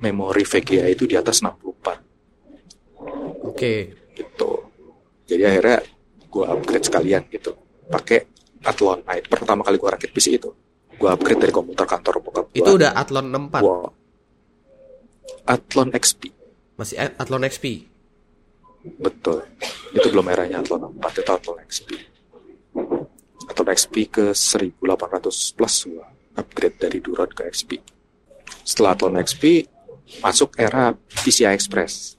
Speaker 2: memori VGA itu di atas 64
Speaker 1: Oke.
Speaker 2: gitu. Jadi akhirnya gue upgrade sekalian gitu. Pakai Athlon. Nah, itu pertama kali gue rakit PC itu. Gue upgrade dari komputer kantor bokap.
Speaker 1: Itu udah Athlon 64.
Speaker 2: Gua- Athlon XP.
Speaker 1: Masih A- Athlon XP.
Speaker 2: Betul. Itu belum eranya Athlon 4, itu Athlon XP. Athlon XP ke 1800 plus gua upgrade dari Duron ke XP. Setelah Athlon XP, masuk era PCI Express.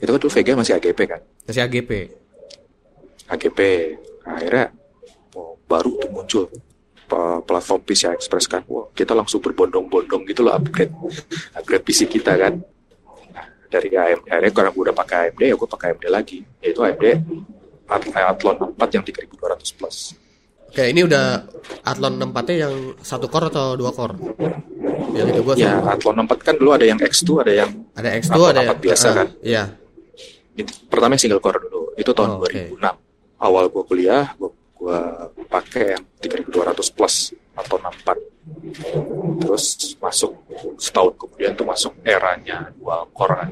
Speaker 2: Itu kan dulu VGA masih AGP kan?
Speaker 1: Masih AGP.
Speaker 2: AGP. Nah, akhirnya oh, baru tuh muncul platform PCI Express kan. Wah, kita langsung berbondong-bondong gitu loh upgrade upgrade PC kita kan. Dari AMD akhirnya karena gue udah pakai AMD ya gue pakai AMD lagi. Yaitu AMD At- Athlon 4 yang 3200 plus.
Speaker 1: Oke, ini udah Athlon 64-nya yang satu core atau dua core? Yang itu gua
Speaker 2: Ya, Athlon 4 kan dulu ada yang X2, ada yang
Speaker 1: ada X2
Speaker 2: Athlon
Speaker 1: ada
Speaker 2: 4 biasa
Speaker 1: eh,
Speaker 2: kan?
Speaker 1: Iya.
Speaker 2: itu, pertama yang single core dulu. Itu tahun
Speaker 1: Oh, oke.
Speaker 2: 2006. Awal gue kuliah, gue gue pakai yang 3200 plus. atau 64 terus masuk setahun kemudian tuh masuk eranya dual core kan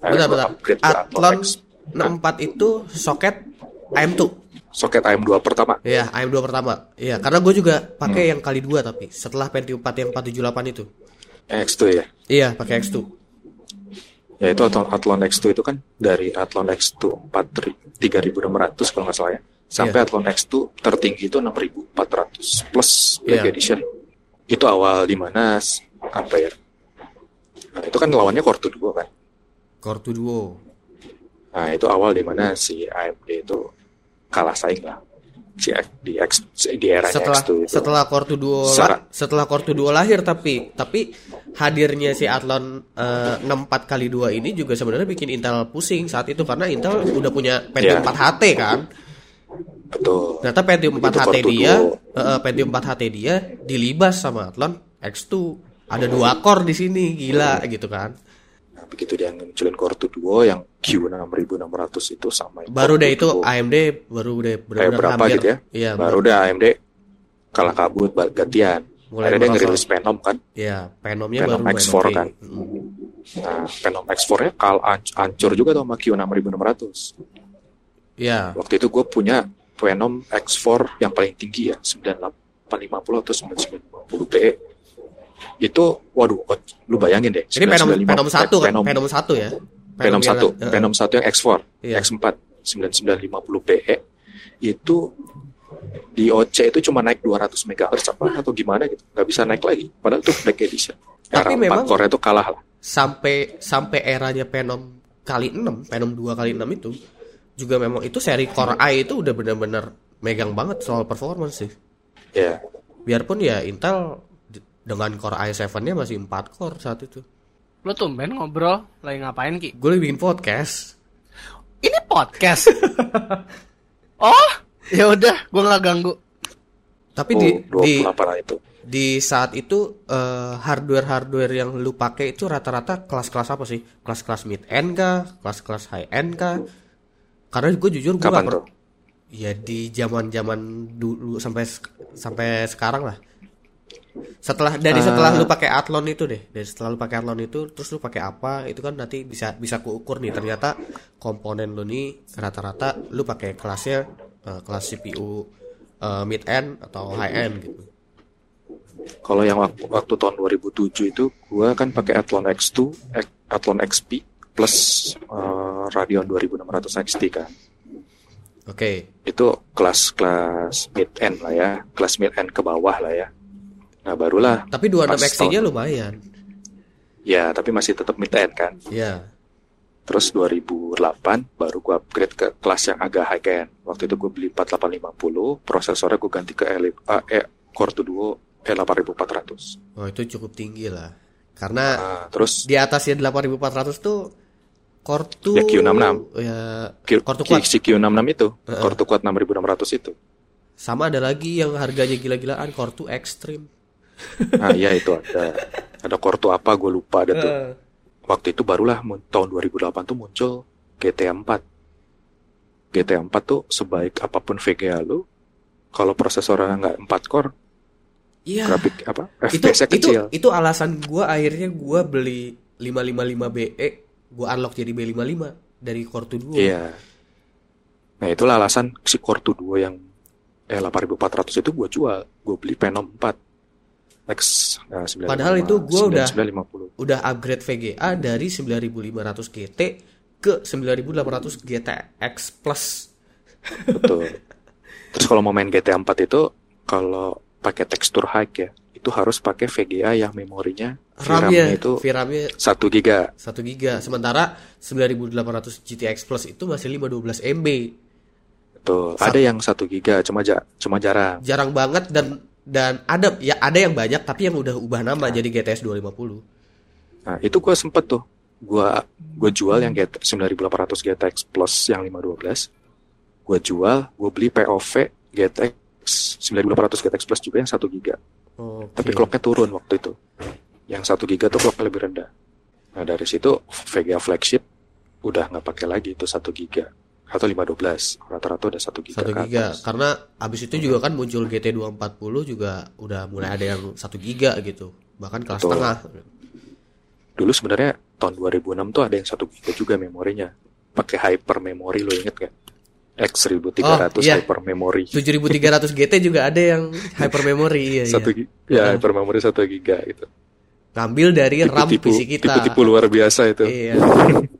Speaker 1: benar benar Athlon 64 itu soket AM2
Speaker 2: soket AM2 pertama.
Speaker 1: Iya AM2 pertama. Iya karena gue juga pakai hmm. yang kali dua tapi setelah Pentium 4 yang 478 itu.
Speaker 2: X2 ya?
Speaker 1: Iya pakai X2
Speaker 2: ya itu Athlon X2 itu kan dari Athlon X2 4 3600 kalau nggak salah ya. Sampai yeah. Athlon X2 tertinggi itu 6400 plus Black yeah. Edition. Itu awal di mana apa ya nah, itu kan lawannya Core 2 kan
Speaker 1: Core 2
Speaker 2: nah itu awal di mana si AMD itu kalah saing lah si di X di era
Speaker 1: setelah,
Speaker 2: X2 itu.
Speaker 1: setelah Core 2 Secara, setelah Core 2 lahir tapi tapi hadirnya si Athlon uh, 64 kali 2 ini juga sebenarnya bikin Intel pusing saat itu karena Intel udah punya Pentium yeah. 4 HT kan
Speaker 2: Betul.
Speaker 1: Ternyata Pentium 4 HT dia, uh, Pentium 4 HT dia dilibas sama Athlon X2. Ada dua core di sini, gila gitu kan.
Speaker 2: Nah, begitu dia munculin core 2 Duo yang Q6600 itu sama
Speaker 1: Baru deh itu AMD baru deh
Speaker 2: benar berapa hampir, gitu ya? Iya, baru deh AMD kalah kabut gantian. Mulai Akhirnya dia ngerilis Phenom kan?
Speaker 1: Iya, Phenomnya
Speaker 2: Phenom baru X4 kan. Hmm. Nah, Phenom X4-nya kal ancur juga tuh sama Q6600.
Speaker 1: Iya.
Speaker 2: Waktu itu gue punya Venom X4 yang paling tinggi ya 9850 atau 9950 PE itu waduh lu bayangin deh
Speaker 1: ini Venom Venom 1 kan Venom 1 ya
Speaker 2: Venom 1 Venom 1 yang X4 iya. X4 9950 PE itu di OC itu cuma naik 200 MHz apa atau gimana gitu nggak bisa naik lagi padahal itu Black Edition
Speaker 1: tapi Era memang
Speaker 2: core itu kalah lah
Speaker 1: sampai sampai eranya Venom kali 6 Venom 2 kali 6 itu juga memang itu seri Core i itu udah benar-benar megang banget soal performance sih.
Speaker 2: Ya. Yeah.
Speaker 1: Biarpun ya Intel dengan Core i7-nya masih 4 core saat itu.
Speaker 3: Lo tumben ngobrol lagi ngapain Ki?
Speaker 1: Gue lagi bikin podcast.
Speaker 3: Ini podcast. oh, ya udah, gue nggak ganggu.
Speaker 1: Tapi oh, di di itu. Di saat itu uh, hardware-hardware yang lu pakai itu rata-rata kelas-kelas apa sih? Kelas-kelas mid end kah? Kelas-kelas high end kah? Karena gue jujur gue
Speaker 2: Kapan tuh?
Speaker 1: Ya di zaman-zaman dulu sampai sampai sekarang lah. Setelah dari uh, setelah lu pakai Athlon itu deh, dari setelah lu pakai Athlon itu terus lu pakai apa? Itu kan nanti bisa bisa kuukur nih ternyata komponen lu nih rata-rata lu pakai kelasnya uh, kelas CPU uh, eh, mid end atau high end gitu.
Speaker 2: Kalau yang waktu, waktu tahun 2007 itu gua kan pakai Athlon X2, Athlon XP plus uh, Radeon 2600 XT kan.
Speaker 1: Oke. Okay.
Speaker 2: Itu kelas-kelas mid end lah ya, kelas mid end ke bawah lah ya. Nah barulah.
Speaker 1: Tapi 26 XT-nya lumayan.
Speaker 2: Ya, tapi masih tetap mid end kan.
Speaker 1: Iya.
Speaker 2: Terus 2008 baru gua upgrade ke kelas yang agak high end. Waktu itu gue beli 4850, prosesornya gue ganti ke Elite, uh, e, Core 2 Duo E8400.
Speaker 1: Oh, itu cukup tinggi lah. Karena uh, terus di atasnya 8400 tuh Core 2
Speaker 2: ya Q66
Speaker 1: ya
Speaker 2: Q, Core 2 Quad. Si Q66 itu uh -uh. Core 2 Quad 6600 itu
Speaker 1: sama ada lagi yang harganya gila-gilaan Core 2 Extreme
Speaker 2: nah iya itu ada ada 2 apa gue lupa ada tuh uh. waktu itu barulah tahun 2008 tuh muncul GTA 4 GTA 4 tuh sebaik apa pun VGA lu kalau prosesornya nggak 4 core
Speaker 1: Iya.
Speaker 2: Grafik apa?
Speaker 1: FPS kecil. Itu, itu alasan gue akhirnya gue beli 555 BE gue unlock jadi B55 dari Core 2
Speaker 2: Iya. Nah itulah alasan si Core 2 yang eh 8400 itu gue jual. Gue beli Phenom 4 X
Speaker 1: nah, 95, Padahal itu gue udah udah upgrade VGA dari 9500 GT ke 9800 GTX Plus.
Speaker 2: Betul. Terus kalau mau main GTA 4 itu kalau pakai tekstur high ya, itu harus pakai VGA yang memorinya
Speaker 1: RAM-nya itu VRAM-nya
Speaker 2: 1 giga.
Speaker 1: 1 giga. Sementara 9800 GTX Plus itu masih 512 MB.
Speaker 2: Betul. Ada yang 1 giga, cuma ja cuma jarang.
Speaker 1: Jarang banget dan dan ada ya ada yang banyak tapi yang udah ubah nama nah. jadi GTS 250.
Speaker 2: Nah, itu gua sempet tuh. Gua gua jual yang GT, 9800 GTX Plus yang 512. Gua jual, gua beli POV GTX 9800 GTX Plus juga yang 1 giga Okay. Tapi clocknya turun waktu itu. Yang satu giga tuh clocknya lebih rendah. Nah dari situ VGA flagship udah nggak pakai lagi itu satu giga. Atau 512 rata-rata udah 1 giga
Speaker 1: 1 giga karena abis itu juga kan muncul GT 240 juga udah mulai ada yang 1 giga gitu bahkan kelas Betul. tengah
Speaker 2: dulu sebenarnya tahun 2006 tuh ada yang 1 giga juga memorinya pakai hyper memory lo inget gak X 1300 oh, iya. hyper memory
Speaker 1: 7300 GT juga ada yang hyper memory iya,
Speaker 2: satu iya. ya uh. hyper memory 1 giga gitu
Speaker 1: ngambil dari tipu, RAM
Speaker 2: tipu,
Speaker 1: PC kita
Speaker 2: tipu-tipu luar biasa itu
Speaker 1: iya.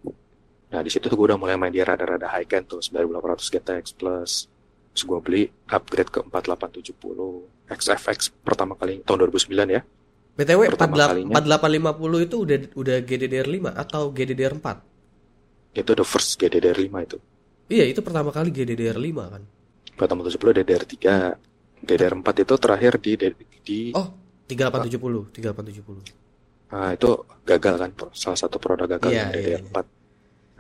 Speaker 2: nah di situ gue udah mulai main di rada-rada high end tuh 9800 GTX plus terus gue beli upgrade ke 4870 XFX pertama kali tahun 2009 ya
Speaker 1: BTW 48, 4850 itu udah udah GDDR5 atau GDDR4?
Speaker 2: Itu the first GDDR5 itu.
Speaker 1: Iya, itu pertama kali GDDR5 kan.
Speaker 2: Pertama 70 DDR3. DDR4 itu terakhir di di
Speaker 1: Oh, 3870, 3870.
Speaker 2: Nah, itu gagal kan salah satu produk gagal iya, DDR4. Iya, iya.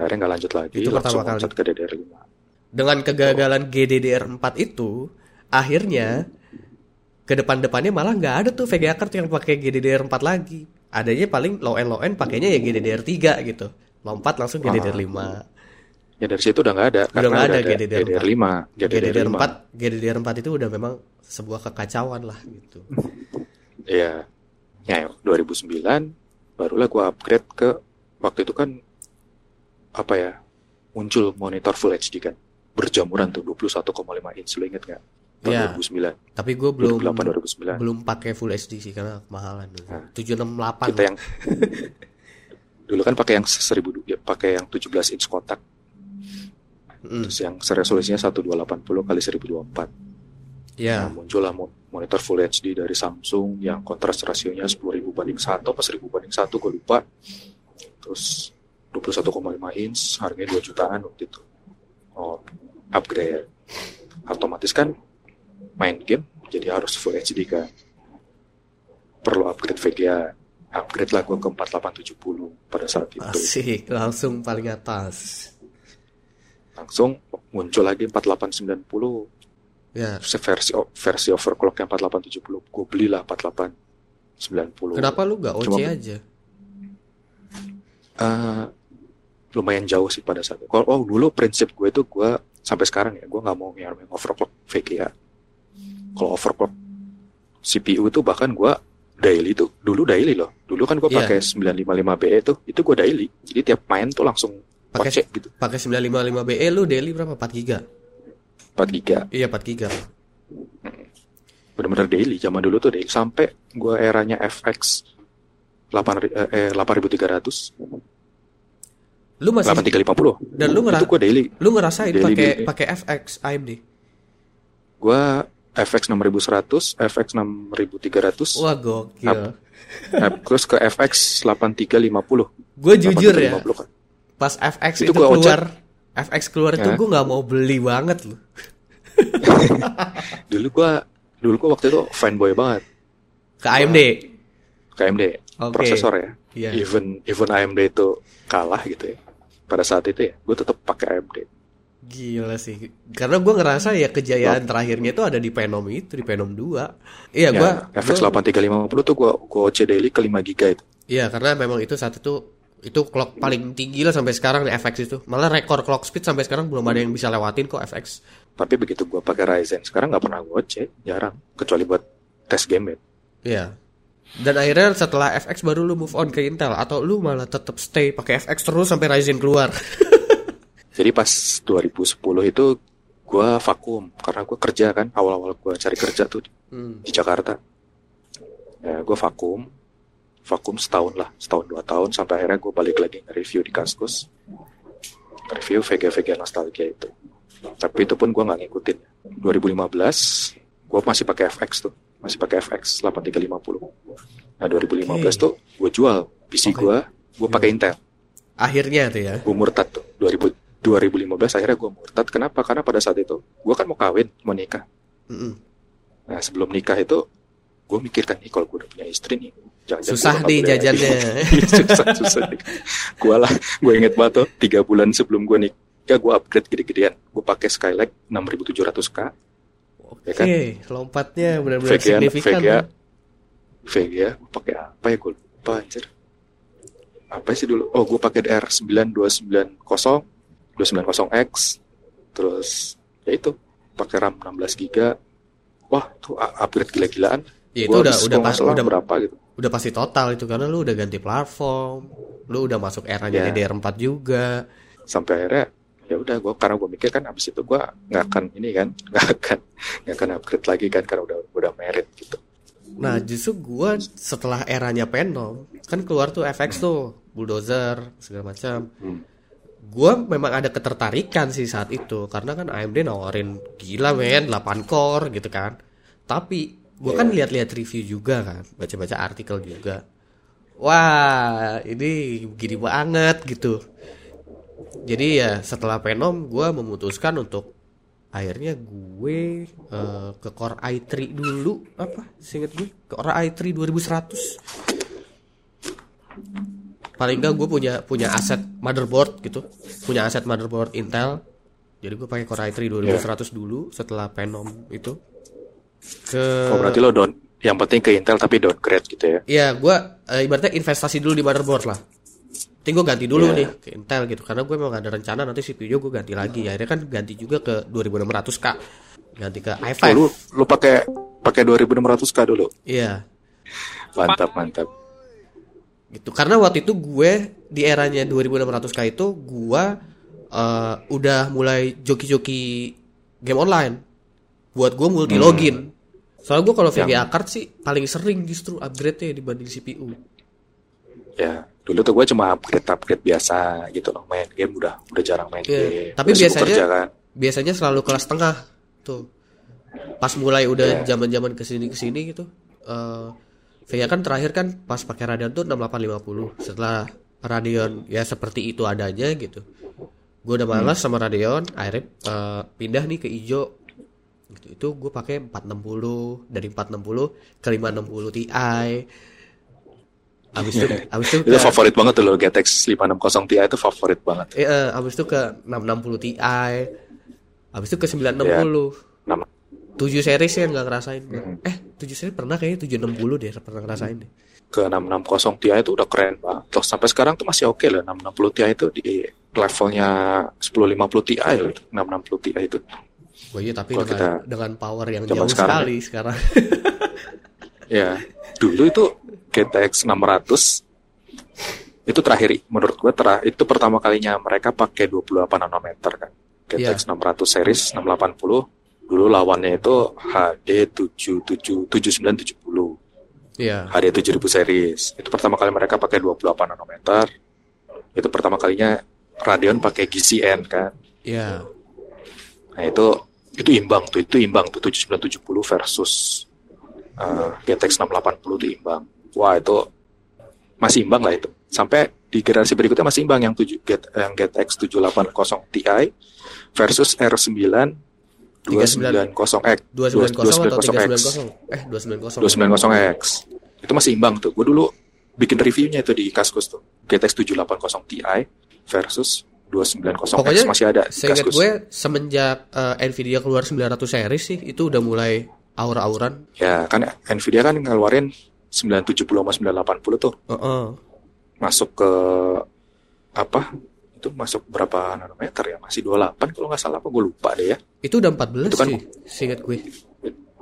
Speaker 2: Akhirnya nggak lanjut lagi, itu langsung pertama kali. ke DDR5.
Speaker 1: Dengan kegagalan oh. GDDR4 itu, akhirnya ke depan-depannya malah nggak ada tuh VGA card yang pakai GDDR4 lagi. Adanya paling low end low end pakainya ya GDDR3 gitu. Lompat langsung GDDR5.
Speaker 2: Ya dari situ udah nggak ada.
Speaker 1: Udah nggak ada, ada GDDR,
Speaker 2: 5
Speaker 1: GDDR, 4 GDDR 4 itu udah memang sebuah kekacauan lah gitu.
Speaker 2: Iya. ya 2009 barulah gua upgrade ke waktu itu kan apa ya muncul monitor Full HD kan berjamuran tuh 21,5 inch lo inget nggak tahun ya, 2009
Speaker 1: tapi gue belum 2008, 2009. belum pakai Full HD sih karena kemahalan dulu nah, 768
Speaker 2: kita yang dulu kan pakai yang 1000 ya, pakai yang 17 inch kotak Mm. Terus yang resolusinya 1280 kali 1024.
Speaker 1: Ya.
Speaker 2: Nah, muncullah monitor Full HD dari Samsung yang kontras rasionya 10.000 banding 1 apa 1000 banding 1 gue lupa. Terus 21,5 inch harganya 2 jutaan waktu itu. Oh, upgrade. Otomatis kan main game jadi harus Full HD kan. Perlu upgrade VGA. Upgrade lah gue ke 4870 pada saat itu.
Speaker 1: Asik, langsung paling atas
Speaker 2: langsung muncul lagi 4890
Speaker 1: ya
Speaker 2: versi versi overclock yang 4870 gue belilah 4890
Speaker 1: kenapa lu gak OC Cuma, aja
Speaker 2: uh, lumayan jauh sih pada saat itu kalau oh dulu prinsip gue itu gue sampai sekarang ya gue nggak mau yang overclock VGA kalau overclock CPU itu bahkan gue daily tuh dulu daily loh dulu kan gue yeah. pakai 955BE itu itu gue daily jadi tiap main tuh langsung
Speaker 1: pakai gitu. Pakai 955 BE lu daily berapa? 4 giga.
Speaker 2: 4 giga.
Speaker 1: Iya, 4 giga.
Speaker 2: Benar-benar daily zaman dulu tuh daily sampai gua eranya FX 8 eh 8300.
Speaker 1: Lu masih
Speaker 2: 8350.
Speaker 1: Dan lu ngerasa
Speaker 2: itu gua daily.
Speaker 1: Lu ngerasain pakai pakai FX AMD?
Speaker 2: Gua FX 6100, FX 6300.
Speaker 1: Wah, gokil. Up,
Speaker 2: up, terus ke FX 8350.
Speaker 1: Gue jujur 8350, ya. Kan pas FX itu, itu keluar FX keluar ya. itu gue nggak mau beli banget loh
Speaker 2: dulu gue dulu gue waktu itu fanboy banget
Speaker 1: ke AMD
Speaker 2: ke AMD okay. prosesor ya yeah. even even AMD itu kalah gitu ya pada saat itu ya gue tetap pakai AMD
Speaker 1: Gila sih. Karena gue ngerasa ya kejayaan terakhirnya itu ada di Phenom itu, di Phenom 2. Iya, ya, gue
Speaker 2: FX 8350 tuh gue gue OC daily ke 5 GB itu.
Speaker 1: Iya, karena memang itu saat itu itu clock paling tinggi lah sampai sekarang di FX itu malah rekor clock speed sampai sekarang belum ada yang bisa lewatin kok FX
Speaker 2: tapi begitu gue pakai Ryzen sekarang nggak pernah gue cek jarang kecuali buat tes game ya
Speaker 1: iya dan akhirnya setelah FX baru lu move on ke Intel atau lu malah tetap stay pakai FX terus sampai Ryzen keluar?
Speaker 2: Jadi pas 2010 itu gue vakum karena gue kerja kan awal-awal gue cari kerja tuh hmm. di Jakarta. Ya gue vakum vakum setahun lah setahun dua tahun sampai akhirnya gue balik lagi nge-review di Kaskus. Review VG-VG nostalgia itu. Tapi itu pun gue nggak ngikutin. 2015 gue masih pakai FX tuh masih pakai FX 8350 nah 2015 okay. tuh gue jual PC okay. gue gue pakai iya. Intel.
Speaker 1: Akhirnya tuh ya?
Speaker 2: Gue murtad tuh. 2000 2015 akhirnya gue murtad. Kenapa? Karena pada saat itu gue kan mau kawin mau nikah. Mm -mm. nah sebelum nikah itu gue mikirkan nih kalau gue udah punya istri nih
Speaker 1: jangan susah di jajannya.
Speaker 2: Susah susah gue lah gue inget banget tuh tiga bulan sebelum gue nikah gue upgrade gede-gedean. Gue pakai Skylake 6700K
Speaker 1: Oke, okay, ya kan? lompatnya benar-benar signifikan.
Speaker 2: VGA, VGA, gue pakai apa ya gue lupa anjir. Apa sih dulu? Oh, gue pakai DR9290, 290X, terus ya itu pakai RAM 16 GB wah tuh upgrade gila-gilaan
Speaker 1: ya itu udah udah pas
Speaker 2: udah berapa gitu
Speaker 1: udah pasti total itu karena lu udah ganti platform lu udah masuk eranya yeah. DDR4 juga
Speaker 2: sampai akhirnya ya udah gue karena gue mikir kan abis itu gue nggak akan ini kan nggak akan nggak akan upgrade lagi kan karena udah udah merit gitu
Speaker 1: nah justru gue setelah eranya Penom kan keluar tuh FX hmm. tuh bulldozer segala macam hmm. gue memang ada ketertarikan sih saat itu karena kan AMD nawarin gila men 8 core gitu kan tapi gue yeah. kan iya. lihat-lihat review juga kan baca-baca artikel juga wah ini gini banget gitu jadi ya setelah Venom gue memutuskan untuk akhirnya gue uh, ke Core i3 dulu. Apa? Singkat gue ke Core i3 2100 paling enggak gue punya punya aset motherboard gitu. Punya aset motherboard Intel. Jadi gue pakai Core i3 2100 yeah. dulu setelah Venom itu.
Speaker 2: Ke oh berarti lo don yang penting ke Intel tapi downgrade gitu ya?
Speaker 1: Iya gue uh, ibaratnya investasi dulu di motherboard lah Nanti gue ganti dulu yeah. nih ke Intel gitu karena gue memang ada rencana nanti CPU gue ganti lagi. Akhirnya kan ganti juga ke 2600K. Ganti ke i5.
Speaker 2: Oh, lu lu pakai pakai 2600K dulu.
Speaker 1: Iya.
Speaker 2: Mantap, mantap.
Speaker 1: Gitu. Karena waktu itu gue di eranya 2600K itu gue uh, udah mulai joki-joki game online. Buat gue multi login. Hmm. Soalnya gue kalau VGA card sih paling sering justru upgrade-nya dibanding CPU.
Speaker 2: Ya, dulu tuh gue cuma upgrade upgrade biasa gitu loh main game udah udah jarang main yeah. game
Speaker 1: tapi biasanya kerja, kan. biasanya selalu kelas tengah tuh pas mulai udah zaman yeah. zaman ke sini ke sini gitu uh, Vega kan terakhir kan pas pakai Radeon tuh 6850 setelah Radeon ya seperti itu adanya gitu gue udah malas hmm. sama Radeon akhirnya uh, pindah nih ke ijo gitu itu gue pakai 460 dari 460 ke 560 Ti Abis itu, abis itu,
Speaker 2: ke, itu favorit banget tuh lo GTX 560 Ti itu favorit banget.
Speaker 1: Iya, abis itu ke 660 Ti. Abis itu ke 960. Yeah. 7 series ya nggak ngerasain. Mm. Eh, 7 series pernah kayaknya 760 deh pernah ngerasain deh.
Speaker 2: Ke 660 Ti itu udah keren banget. Terus sampai sekarang tuh masih oke okay lah 660 Ti itu di levelnya 1050 Ti loh 660 Ti itu.
Speaker 1: Oh iya tapi dengan, kita, dengan power yang jauh sekarang, sekali sekarang.
Speaker 2: ya, dulu itu GTX 600 itu terakhir menurut gue terah itu pertama kalinya mereka pakai 28 nanometer kan GTX yeah. 600 series 680 dulu lawannya itu HD 77 7970 yeah. HD 7000 series itu pertama kali mereka pakai 28 nanometer itu pertama kalinya Radeon pakai GCN kan
Speaker 1: iya yeah.
Speaker 2: nah itu itu imbang tuh itu imbang tuh 7970 versus uh, GTX 680 itu imbang wah itu masih imbang lah itu. Sampai di generasi berikutnya masih imbang yang 7 get yang GTX 780 Ti versus R9 290X
Speaker 1: 290 290X eh 290 290X
Speaker 2: itu masih imbang tuh. Gue dulu bikin reviewnya itu di Kaskus tuh. GTX 780 Ti versus 290X Pokoknya masih ada
Speaker 1: seingat gue semenjak uh, Nvidia keluar 900 series sih itu udah mulai aura-auran
Speaker 2: ya kan Nvidia kan ngeluarin 970 sama 980 tuh.
Speaker 1: Uh -uh.
Speaker 2: Masuk ke apa? Itu masuk berapa nanometer ya? Masih 28 kalau nggak salah apa gue lupa deh ya.
Speaker 1: Itu udah 14 itu kan, sih, seingat gue.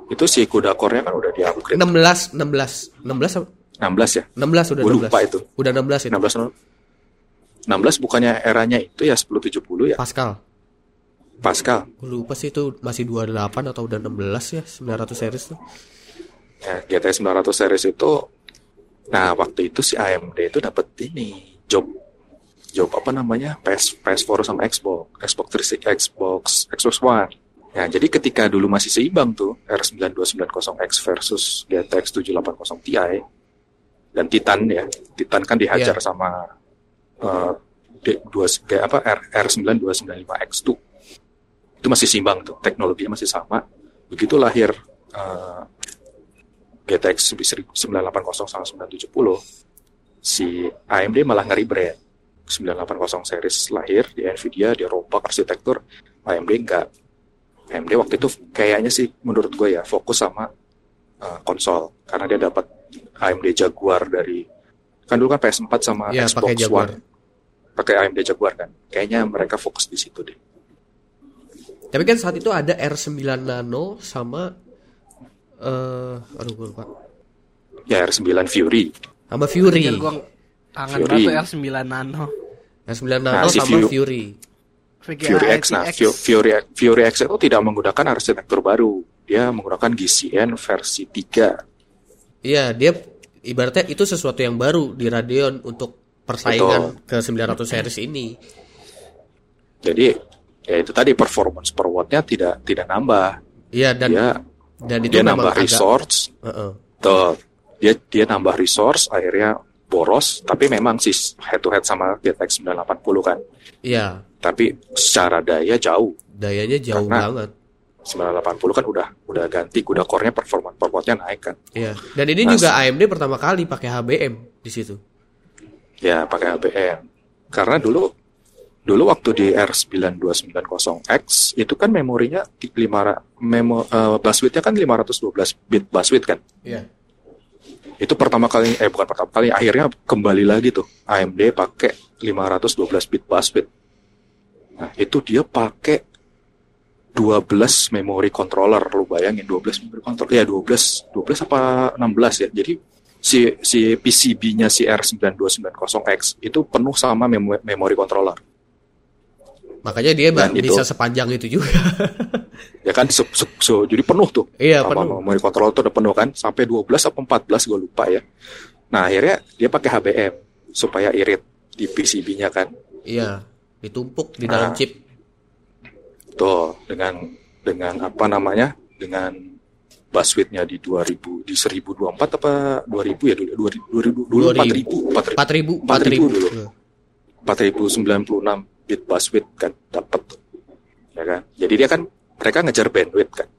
Speaker 2: Itu si kuda core-nya kan udah di-upgrade.
Speaker 1: 16, 16. 16
Speaker 2: 16 ya?
Speaker 1: 16 udah
Speaker 2: gue
Speaker 1: 16.
Speaker 2: lupa itu.
Speaker 1: Udah 16 itu.
Speaker 2: 16 16 bukannya eranya itu ya 1070 ya?
Speaker 1: Pascal.
Speaker 2: Pascal.
Speaker 1: Gue lupa sih itu masih 28 atau udah 16 ya 900 series tuh.
Speaker 2: Ya, GT 900 series itu nah waktu itu si AMD itu dapat ini job job apa namanya PS PS4 sama Xbox Xbox 360 Xbox Xbox One Ya, jadi ketika dulu masih seimbang tuh R9290X versus GTX 780 Ti dan Titan ya, Titan kan dihajar yeah. sama uh, D2 apa R, R9295X tuh. Itu masih seimbang tuh, teknologinya masih sama. Begitu lahir uh, GTX 980 sama 970 si AMD malah ngeri brand 980 series lahir di Nvidia di rombak arsitektur. AMD enggak AMD waktu itu kayaknya sih menurut gue ya fokus sama uh, konsol. Karena dia dapat AMD Jaguar dari kan dulu kan PS4 sama ya, Xbox One. Pakai AMD Jaguar kan. Kayaknya mereka fokus di situ deh
Speaker 1: Tapi kan saat itu ada R9 Nano sama eh uh, aduh gue lupa.
Speaker 2: Ya R9 Fury.
Speaker 1: Sama Fury.
Speaker 3: Gue kangen banget R9 Nano.
Speaker 1: R9 Nano nah, sama si Fury.
Speaker 2: Fury X, nah Fury, Fury X itu tidak menggunakan arsitektur baru, dia menggunakan GCN versi 3.
Speaker 1: Iya, dia ibaratnya itu sesuatu yang baru di Radeon untuk persaingan Betul. ke 900 series ini.
Speaker 2: Jadi ya itu tadi performance per wattnya tidak tidak nambah.
Speaker 1: Iya dan dia, dan itu
Speaker 2: dia nambah resource. Uh -uh. Tuh, dia dia nambah resource akhirnya boros tapi memang sih head to head sama GTX 980 kan.
Speaker 1: Iya.
Speaker 2: Tapi secara daya jauh.
Speaker 1: Dayanya jauh Karena banget.
Speaker 2: 980 kan udah udah ganti kuda core-nya performa performanya naik kan.
Speaker 1: Iya. Dan ini nah, juga AMD pertama kali pakai HBM di situ.
Speaker 2: Ya, pakai HBM. Karena dulu dulu waktu di R9290X itu kan memorinya 5 memo uh, buswidth-nya kan 512 bit buswidth kan.
Speaker 1: Iya.
Speaker 2: Itu pertama kali eh bukan pertama kali akhirnya kembali lagi tuh AMD pakai 512 bit buswidth. Nah, itu dia pakai 12 memory controller lu bayangin 12 memory controller ya 12 12 apa 16 ya jadi si si PCB-nya si R9290X itu penuh sama mem memory controller
Speaker 1: makanya dia Dan bisa itu, sepanjang itu juga.
Speaker 2: Ya kan so, so, so, jadi penuh tuh.
Speaker 1: Iya sama penuh.
Speaker 2: memory controller tuh udah penuh kan. Sampai 12 atau 14 gue lupa ya. Nah akhirnya dia pakai HBM supaya irit di PCB-nya kan.
Speaker 1: Iya ditumpuk di dalam nah, chip.
Speaker 2: Tuh, dengan dengan apa namanya? Dengan buswidth-nya di 2000 di 1024 apa 2000 ya dulu? 2000 dulu
Speaker 1: 4000 4000 4000 dulu.
Speaker 2: 4096 bit buswidth kan dapat ya kan? Jadi dia kan mereka ngejar bandwidth kan.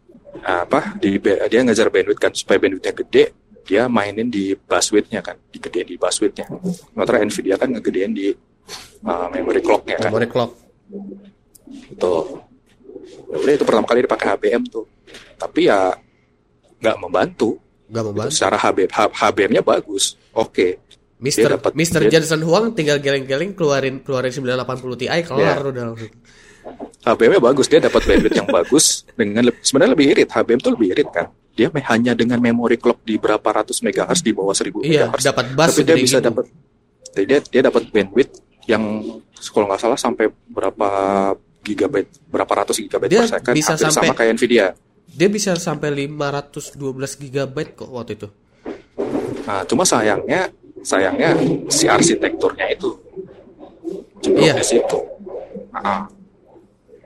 Speaker 2: Apa di dia ngejar bandwidth kan supaya bandwidthnya gede dia mainin di buswidth-nya kan digedein di buswidth-nya. Sementara Nvidia kan ngegedein di uh, memory clock-nya kan.
Speaker 1: Memory clock.
Speaker 2: Tuh udah itu pertama kali dipakai HBM tuh. Tapi ya nggak membantu.
Speaker 1: Nggak membantu.
Speaker 2: Secara HBM HBM-nya bagus. Oke. okay.
Speaker 1: Mister dapet, Mister dia, Johnson Huang tinggal geleng-geleng keluarin keluarin 980 Ti kelar yeah. udah langsung
Speaker 2: HBM-nya bagus dia dapat bandwidth yang bagus dengan sebenarnya lebih irit HBM tuh lebih irit kan dia hanya dengan memori clock di berapa ratus megahertz di bawah 1000
Speaker 1: iya,
Speaker 2: megahertz
Speaker 1: dapat bus
Speaker 2: tapi dia bisa gitu. dapat dia dia dapat bandwidth yang kalau nggak salah sampai berapa gigabyte berapa ratus gigabyte
Speaker 1: dia
Speaker 2: per second
Speaker 1: bisa sampai,
Speaker 2: sama kayak Nvidia.
Speaker 1: Dia bisa sampai 512 gigabyte kok waktu itu.
Speaker 2: Nah, cuma sayangnya sayangnya si arsitekturnya itu
Speaker 1: iya.
Speaker 2: di situ. Nah,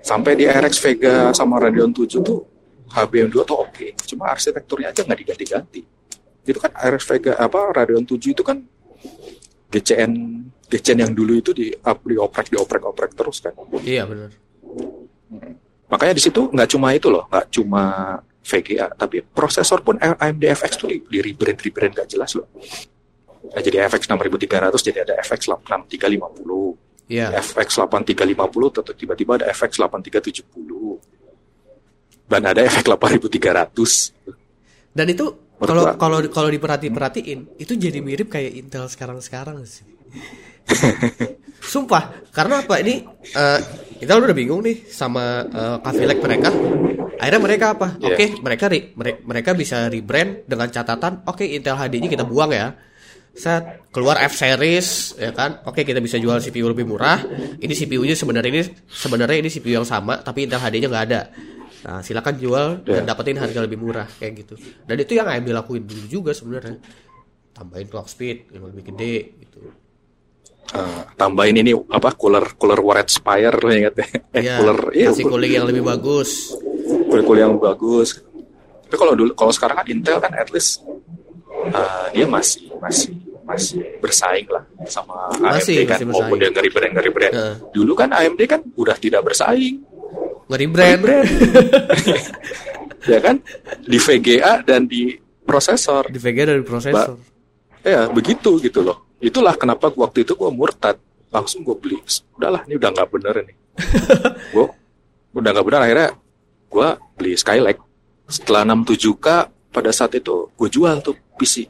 Speaker 2: sampai di RX Vega sama Radeon 7 tuh HBM2 tuh oke, okay. cuma arsitekturnya aja nggak diganti-ganti. Itu kan RX Vega apa Radeon 7 itu kan GCN GCN yang dulu itu di dioprek dioprek oprek terus kan
Speaker 1: iya benar
Speaker 2: makanya di situ nggak cuma itu loh nggak cuma VGA tapi prosesor pun AMD FX tuh di, di rebrand rebrand nggak jelas loh nah, jadi FX 6300 jadi ada FX 6350
Speaker 1: yeah.
Speaker 2: FX 8350 atau tiba-tiba ada FX 8370 dan ada FX 8300
Speaker 1: dan itu kalau kalau kalau diperhati perhatiin itu jadi mirip kayak Intel sekarang sekarang sih Sumpah, karena apa ini uh, kita udah bingung nih sama uh, mereka. Akhirnya mereka apa? Yeah. Oke, okay, mereka re, mereka bisa rebrand dengan catatan, oke okay, Intel HD-nya kita buang ya. Set keluar F series ya kan. Oke, kita bisa jual CPU lebih murah. Ini CPU-nya sebenarnya ini sebenarnya ini CPU yang sama tapi Intel HD-nya nggak ada. Nah, silakan jual yeah. dan dapetin harga lebih murah kayak gitu. Dan itu yang AMD lakuin dulu juga sebenarnya. Tambahin clock speed yang lebih gede gitu
Speaker 2: uh, tambahin ini apa cooler cooler warhead spire lo ingat ya
Speaker 1: eh, ya, cooler iya kasih cooling yang lebih bagus
Speaker 2: cooling cooling yang bagus tapi kalau dulu kalau sekarang kan Intel kan at least uh, dia masih masih masih bersaing lah sama
Speaker 1: masih,
Speaker 2: AMD kan.
Speaker 1: masih
Speaker 2: walaupun dia ngeri brand ngeri brand uh. dulu kan AMD kan udah tidak bersaing.
Speaker 1: Ngeri brand, brand.
Speaker 2: ya kan? Di VGA dan di prosesor.
Speaker 1: Di VGA dan di prosesor. Ba
Speaker 2: ya begitu gitu loh. Itulah kenapa waktu itu gue murtad. Langsung gue beli. Udahlah ini udah nggak bener ini. Gue udah nggak bener. Akhirnya gue beli Skylake. Setelah 67k pada saat itu gue jual tuh PC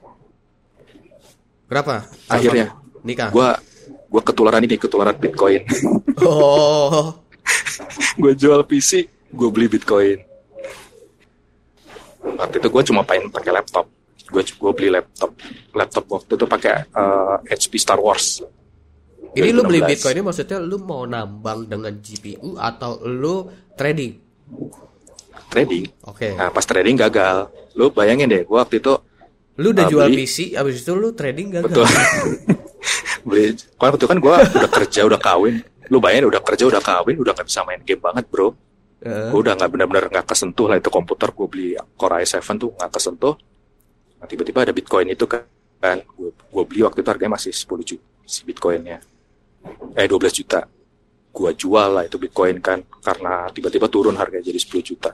Speaker 1: berapa
Speaker 2: akhirnya
Speaker 1: nikah
Speaker 2: gue gue ketularan ini ketularan Bitcoin
Speaker 1: oh
Speaker 2: gue jual PC gue beli Bitcoin. Waktu itu gue cuma pengen pakai laptop. Gue gue beli laptop. Laptop waktu itu pakai uh, eh, HP Star Wars.
Speaker 1: Ini lu beli Bitcoin ini maksudnya lu mau nambang dengan GPU atau lu trading?
Speaker 2: Trading.
Speaker 1: Oke. Okay.
Speaker 2: Nah, pas trading gagal. Lu bayangin deh, gua waktu itu
Speaker 1: Lu udah uh, jual beli, PC, abis itu lu trading gagal.
Speaker 2: Betul. beli, waktu itu kan gua udah kerja, udah kawin. Lu bayangin udah kerja, udah kawin, udah gak bisa main game banget, bro. Uh. Gua udah nggak benar-benar nggak kesentuh lah itu komputer gue beli Core i7 tuh nggak kesentuh. Nah, tiba-tiba ada Bitcoin itu kan, gue gue beli waktu itu harganya masih 10 juta si Bitcoinnya eh 12 juta gua jual lah itu bitcoin kan karena tiba-tiba turun harganya jadi 10 juta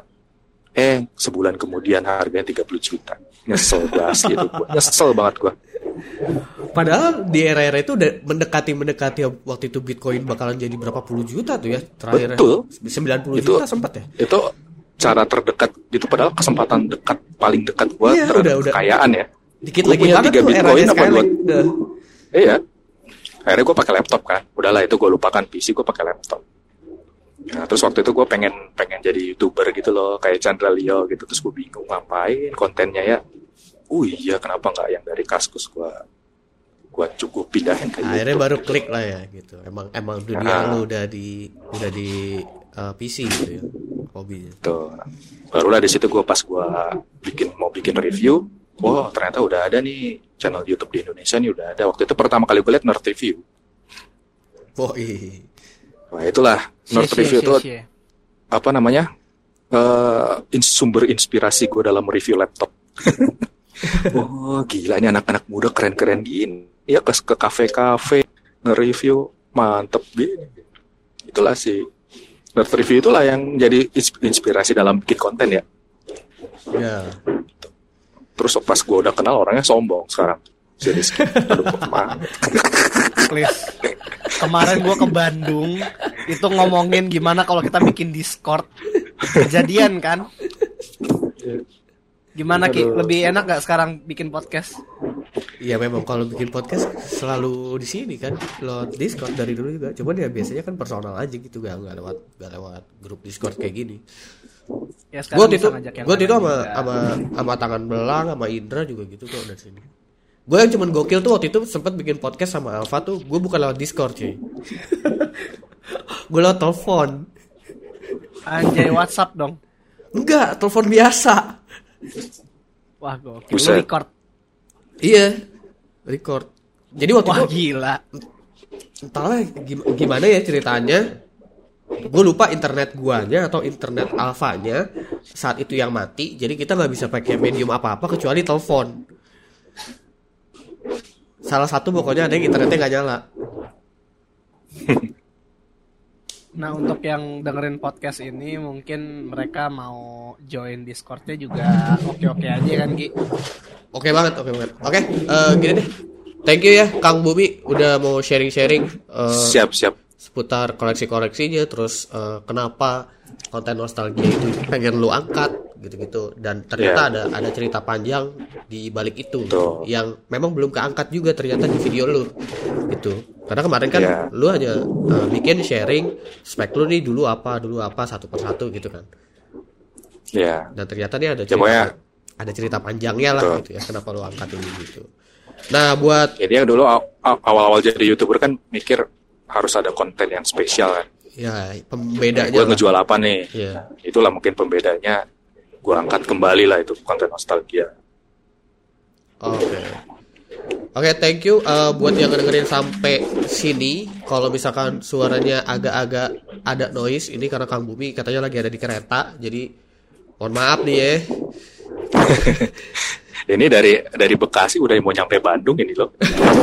Speaker 2: eh sebulan kemudian harganya 30 juta nyesel banget gitu nyesel banget gua
Speaker 1: Padahal di era-era itu udah mendekati mendekati waktu itu Bitcoin bakalan jadi berapa puluh juta tuh ya
Speaker 2: terakhir. Betul.
Speaker 1: 90 itu, juta sempat ya.
Speaker 2: Itu cara terdekat itu padahal kesempatan dekat paling dekat gua iya, terhadap kekayaan ya.
Speaker 1: Dikit gua lagi punya tiga Bitcoin apa dua?
Speaker 2: Iya akhirnya gue pakai laptop kan udahlah itu gue lupakan PC gue pakai laptop terus waktu itu gue pengen pengen jadi youtuber gitu loh kayak Chandra Leo gitu terus gue bingung ngapain kontennya ya oh iya kenapa nggak yang dari kaskus gue gue cukup pindahin ke
Speaker 1: akhirnya YouTube. baru klik lah ya gitu emang emang dunia nah, lu udah di udah di uh, PC gitu ya hobinya
Speaker 2: tuh barulah di situ gue pas gue bikin mau bikin review wow ternyata udah ada nih channel YouTube di Indonesia nih udah ada. Waktu itu pertama kali gue liat Nerd Review.
Speaker 1: Oh iya.
Speaker 2: Wah itulah Nerd Review itu apa namanya uh, sumber inspirasi gue dalam review laptop. oh gila ini anak-anak muda keren-keren gini. Ya ke ke kafe-kafe nge-review mantep gini. Itulah sih Nerd Review itulah yang jadi inspirasi dalam bikin konten ya.
Speaker 1: Ya
Speaker 2: terus pas gue udah kenal orangnya sombong sekarang jadi
Speaker 3: please kemarin gue ke Bandung itu ngomongin gimana kalau kita bikin Discord kejadian kan gimana Ki lebih enak gak sekarang bikin podcast
Speaker 1: Iya memang kalau bikin podcast selalu di sini kan lewat Discord dari dulu juga. Cuman ya biasanya kan personal aja gitu gak nggak lewat gak lewat grup Discord kayak gini. Ya, gue itu gue itu sama sama sama tangan belang sama Indra juga gitu kok dari sini. Gue yang cuman gokil tuh waktu itu sempat bikin podcast sama Alfa tuh gue bukan lewat Discord cuy. gue lewat telepon.
Speaker 3: Anjay WhatsApp dong.
Speaker 1: Enggak, telepon biasa.
Speaker 3: Wah, gokil. Lu record.
Speaker 1: Iya, record. Jadi waktu
Speaker 3: Wah, itu gila.
Speaker 1: Entahlah gimana ya ceritanya gue lupa internet guanya atau internet alfanya saat itu yang mati jadi kita nggak bisa pakai medium apa apa kecuali telepon salah satu pokoknya ada yang internetnya nggak nyala
Speaker 3: Nah untuk yang dengerin podcast ini mungkin mereka mau join Discordnya juga oke-oke aja kan Ki?
Speaker 1: Oke banget, oke banget. Oke, uh, gini deh. Thank you ya Kang Bumi udah mau sharing-sharing.
Speaker 2: Uh, siap siap
Speaker 1: seputar koleksi-koleksinya terus uh, kenapa konten nostalgia itu pengen lu angkat gitu-gitu dan ternyata yeah. ada ada cerita panjang di balik itu Tuh. yang memang belum keangkat juga ternyata di video lu itu karena kemarin kan yeah. lu hanya uh, bikin sharing spek lu nih dulu apa dulu apa satu persatu gitu kan
Speaker 2: ya yeah.
Speaker 1: dan ternyata nih ada cerita ya, ada cerita panjangnya lah Tuh. gitu ya kenapa lu angkat ini gitu nah buat
Speaker 2: jadi yang dulu awal-awal jadi youtuber kan mikir harus ada konten yang spesial kan
Speaker 1: ya pembedanya
Speaker 2: gue ngejual apa nih ya. itulah mungkin pembedanya gue angkat kembali lah itu konten nostalgia
Speaker 1: oke okay. Oke, okay, thank you uh, buat yang dengerin sampai sini. Kalau misalkan suaranya agak-agak ada noise, ini karena Kang Bumi katanya lagi ada di kereta, jadi mohon maaf nih ya.
Speaker 2: ini dari dari Bekasi udah mau nyampe Bandung ini loh.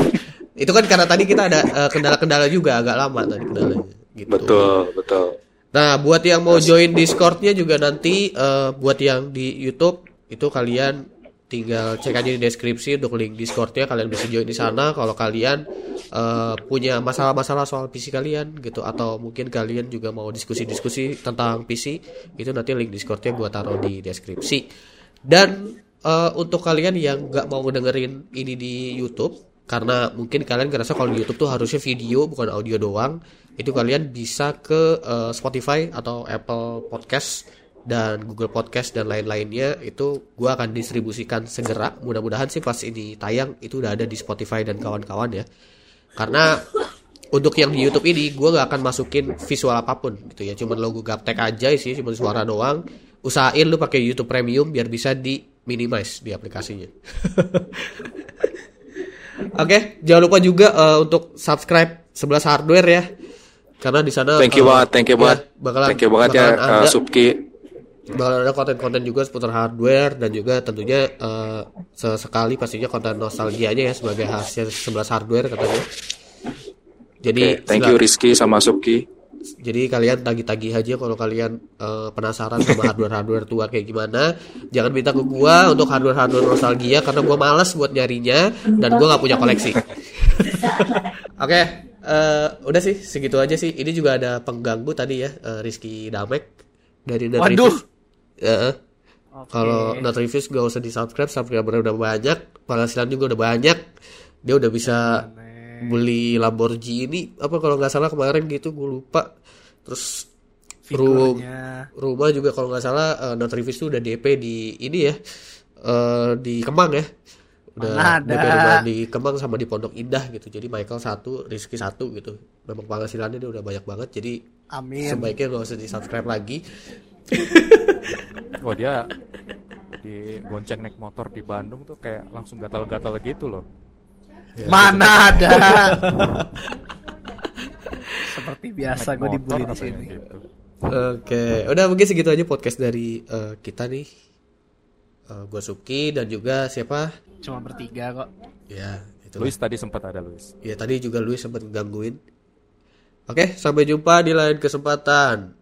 Speaker 1: Itu kan karena tadi kita ada kendala eh, kendala-kendala juga agak lama tadi kendalanya. Gitu.
Speaker 2: Betul, betul.
Speaker 1: Nah, buat yang mau join Discordnya juga nanti uh, buat yang di YouTube itu kalian tinggal cek aja di deskripsi untuk link Discordnya. Kalian bisa join di sana kalau kalian uh, punya masalah-masalah soal PC kalian gitu. Atau mungkin kalian juga mau diskusi-diskusi tentang PC itu nanti link Discordnya gue taruh di deskripsi. Dan uh, untuk kalian yang nggak mau dengerin ini di YouTube karena mungkin kalian ngerasa kalau di YouTube tuh harusnya video bukan audio doang itu kalian bisa ke uh, Spotify atau Apple Podcast dan Google Podcast dan lain-lainnya. Itu gue akan distribusikan segera. Mudah-mudahan sih pas ini tayang itu udah ada di Spotify dan kawan-kawan ya. Karena untuk yang di YouTube ini gue gak akan masukin visual apa pun gitu ya. Cuman logo gaptek aja sih cuma suara doang. Usahain lu pakai YouTube Premium biar bisa di minimize di aplikasinya. Oke, okay, jangan lupa juga uh, untuk subscribe 11 hardware ya. Karena di sana
Speaker 2: Thank you uh, banget, thank you banget. Ya, bakalan, thank you banget ya uh, Subki
Speaker 1: bakal ada konten-konten juga seputar hardware dan juga tentunya uh, sesekali pastinya konten nostalgianya ya sebagai hasil 11 hardware katanya.
Speaker 2: Jadi okay, thank you Rizky sama Subki.
Speaker 1: Jadi kalian tagih-tagih aja kalau kalian uh, penasaran sama hardware-hardware tua kayak gimana. Jangan minta ke gua untuk hardware-hardware nostalgia karena gua malas buat nyarinya dan gua nggak punya koleksi. Oke, okay, uh, udah sih segitu aja sih. Ini juga ada pengganggu tadi ya, uh, Rizky Damek dari
Speaker 3: Waduh.
Speaker 1: Ya. Okay. Kalau not reviews gak usah di subscribe, subscriber udah banyak, penghasilan juga udah banyak. Dia udah bisa Aneh. beli Lamborghini apa kalau nggak salah kemarin gitu gue lupa. Terus room, rumah juga kalau nggak salah uh, not reviews tuh udah DP di ini ya uh, di Kemang ya. Udah DP rumah di Kemang sama di Pondok Indah gitu. Jadi Michael satu, Rizky satu gitu. Memang penghasilannya dia udah banyak banget. Jadi
Speaker 3: Amin.
Speaker 1: sebaiknya gak usah di subscribe lagi.
Speaker 4: oh dia di gonceng naik motor di Bandung tuh kayak langsung gatal-gatal gitu loh.
Speaker 3: Ya, Mana ada. Seperti biasa gue dibully di sini. Gitu.
Speaker 1: Oke, udah mungkin segitu aja podcast dari uh, kita nih. Uh, gue Suki dan juga siapa?
Speaker 3: Cuma bertiga kok.
Speaker 1: Ya,
Speaker 4: itu. Luis tadi sempat ada Luis.
Speaker 1: Ya tadi juga Luis sempat gangguin. Oke, sampai jumpa di lain kesempatan.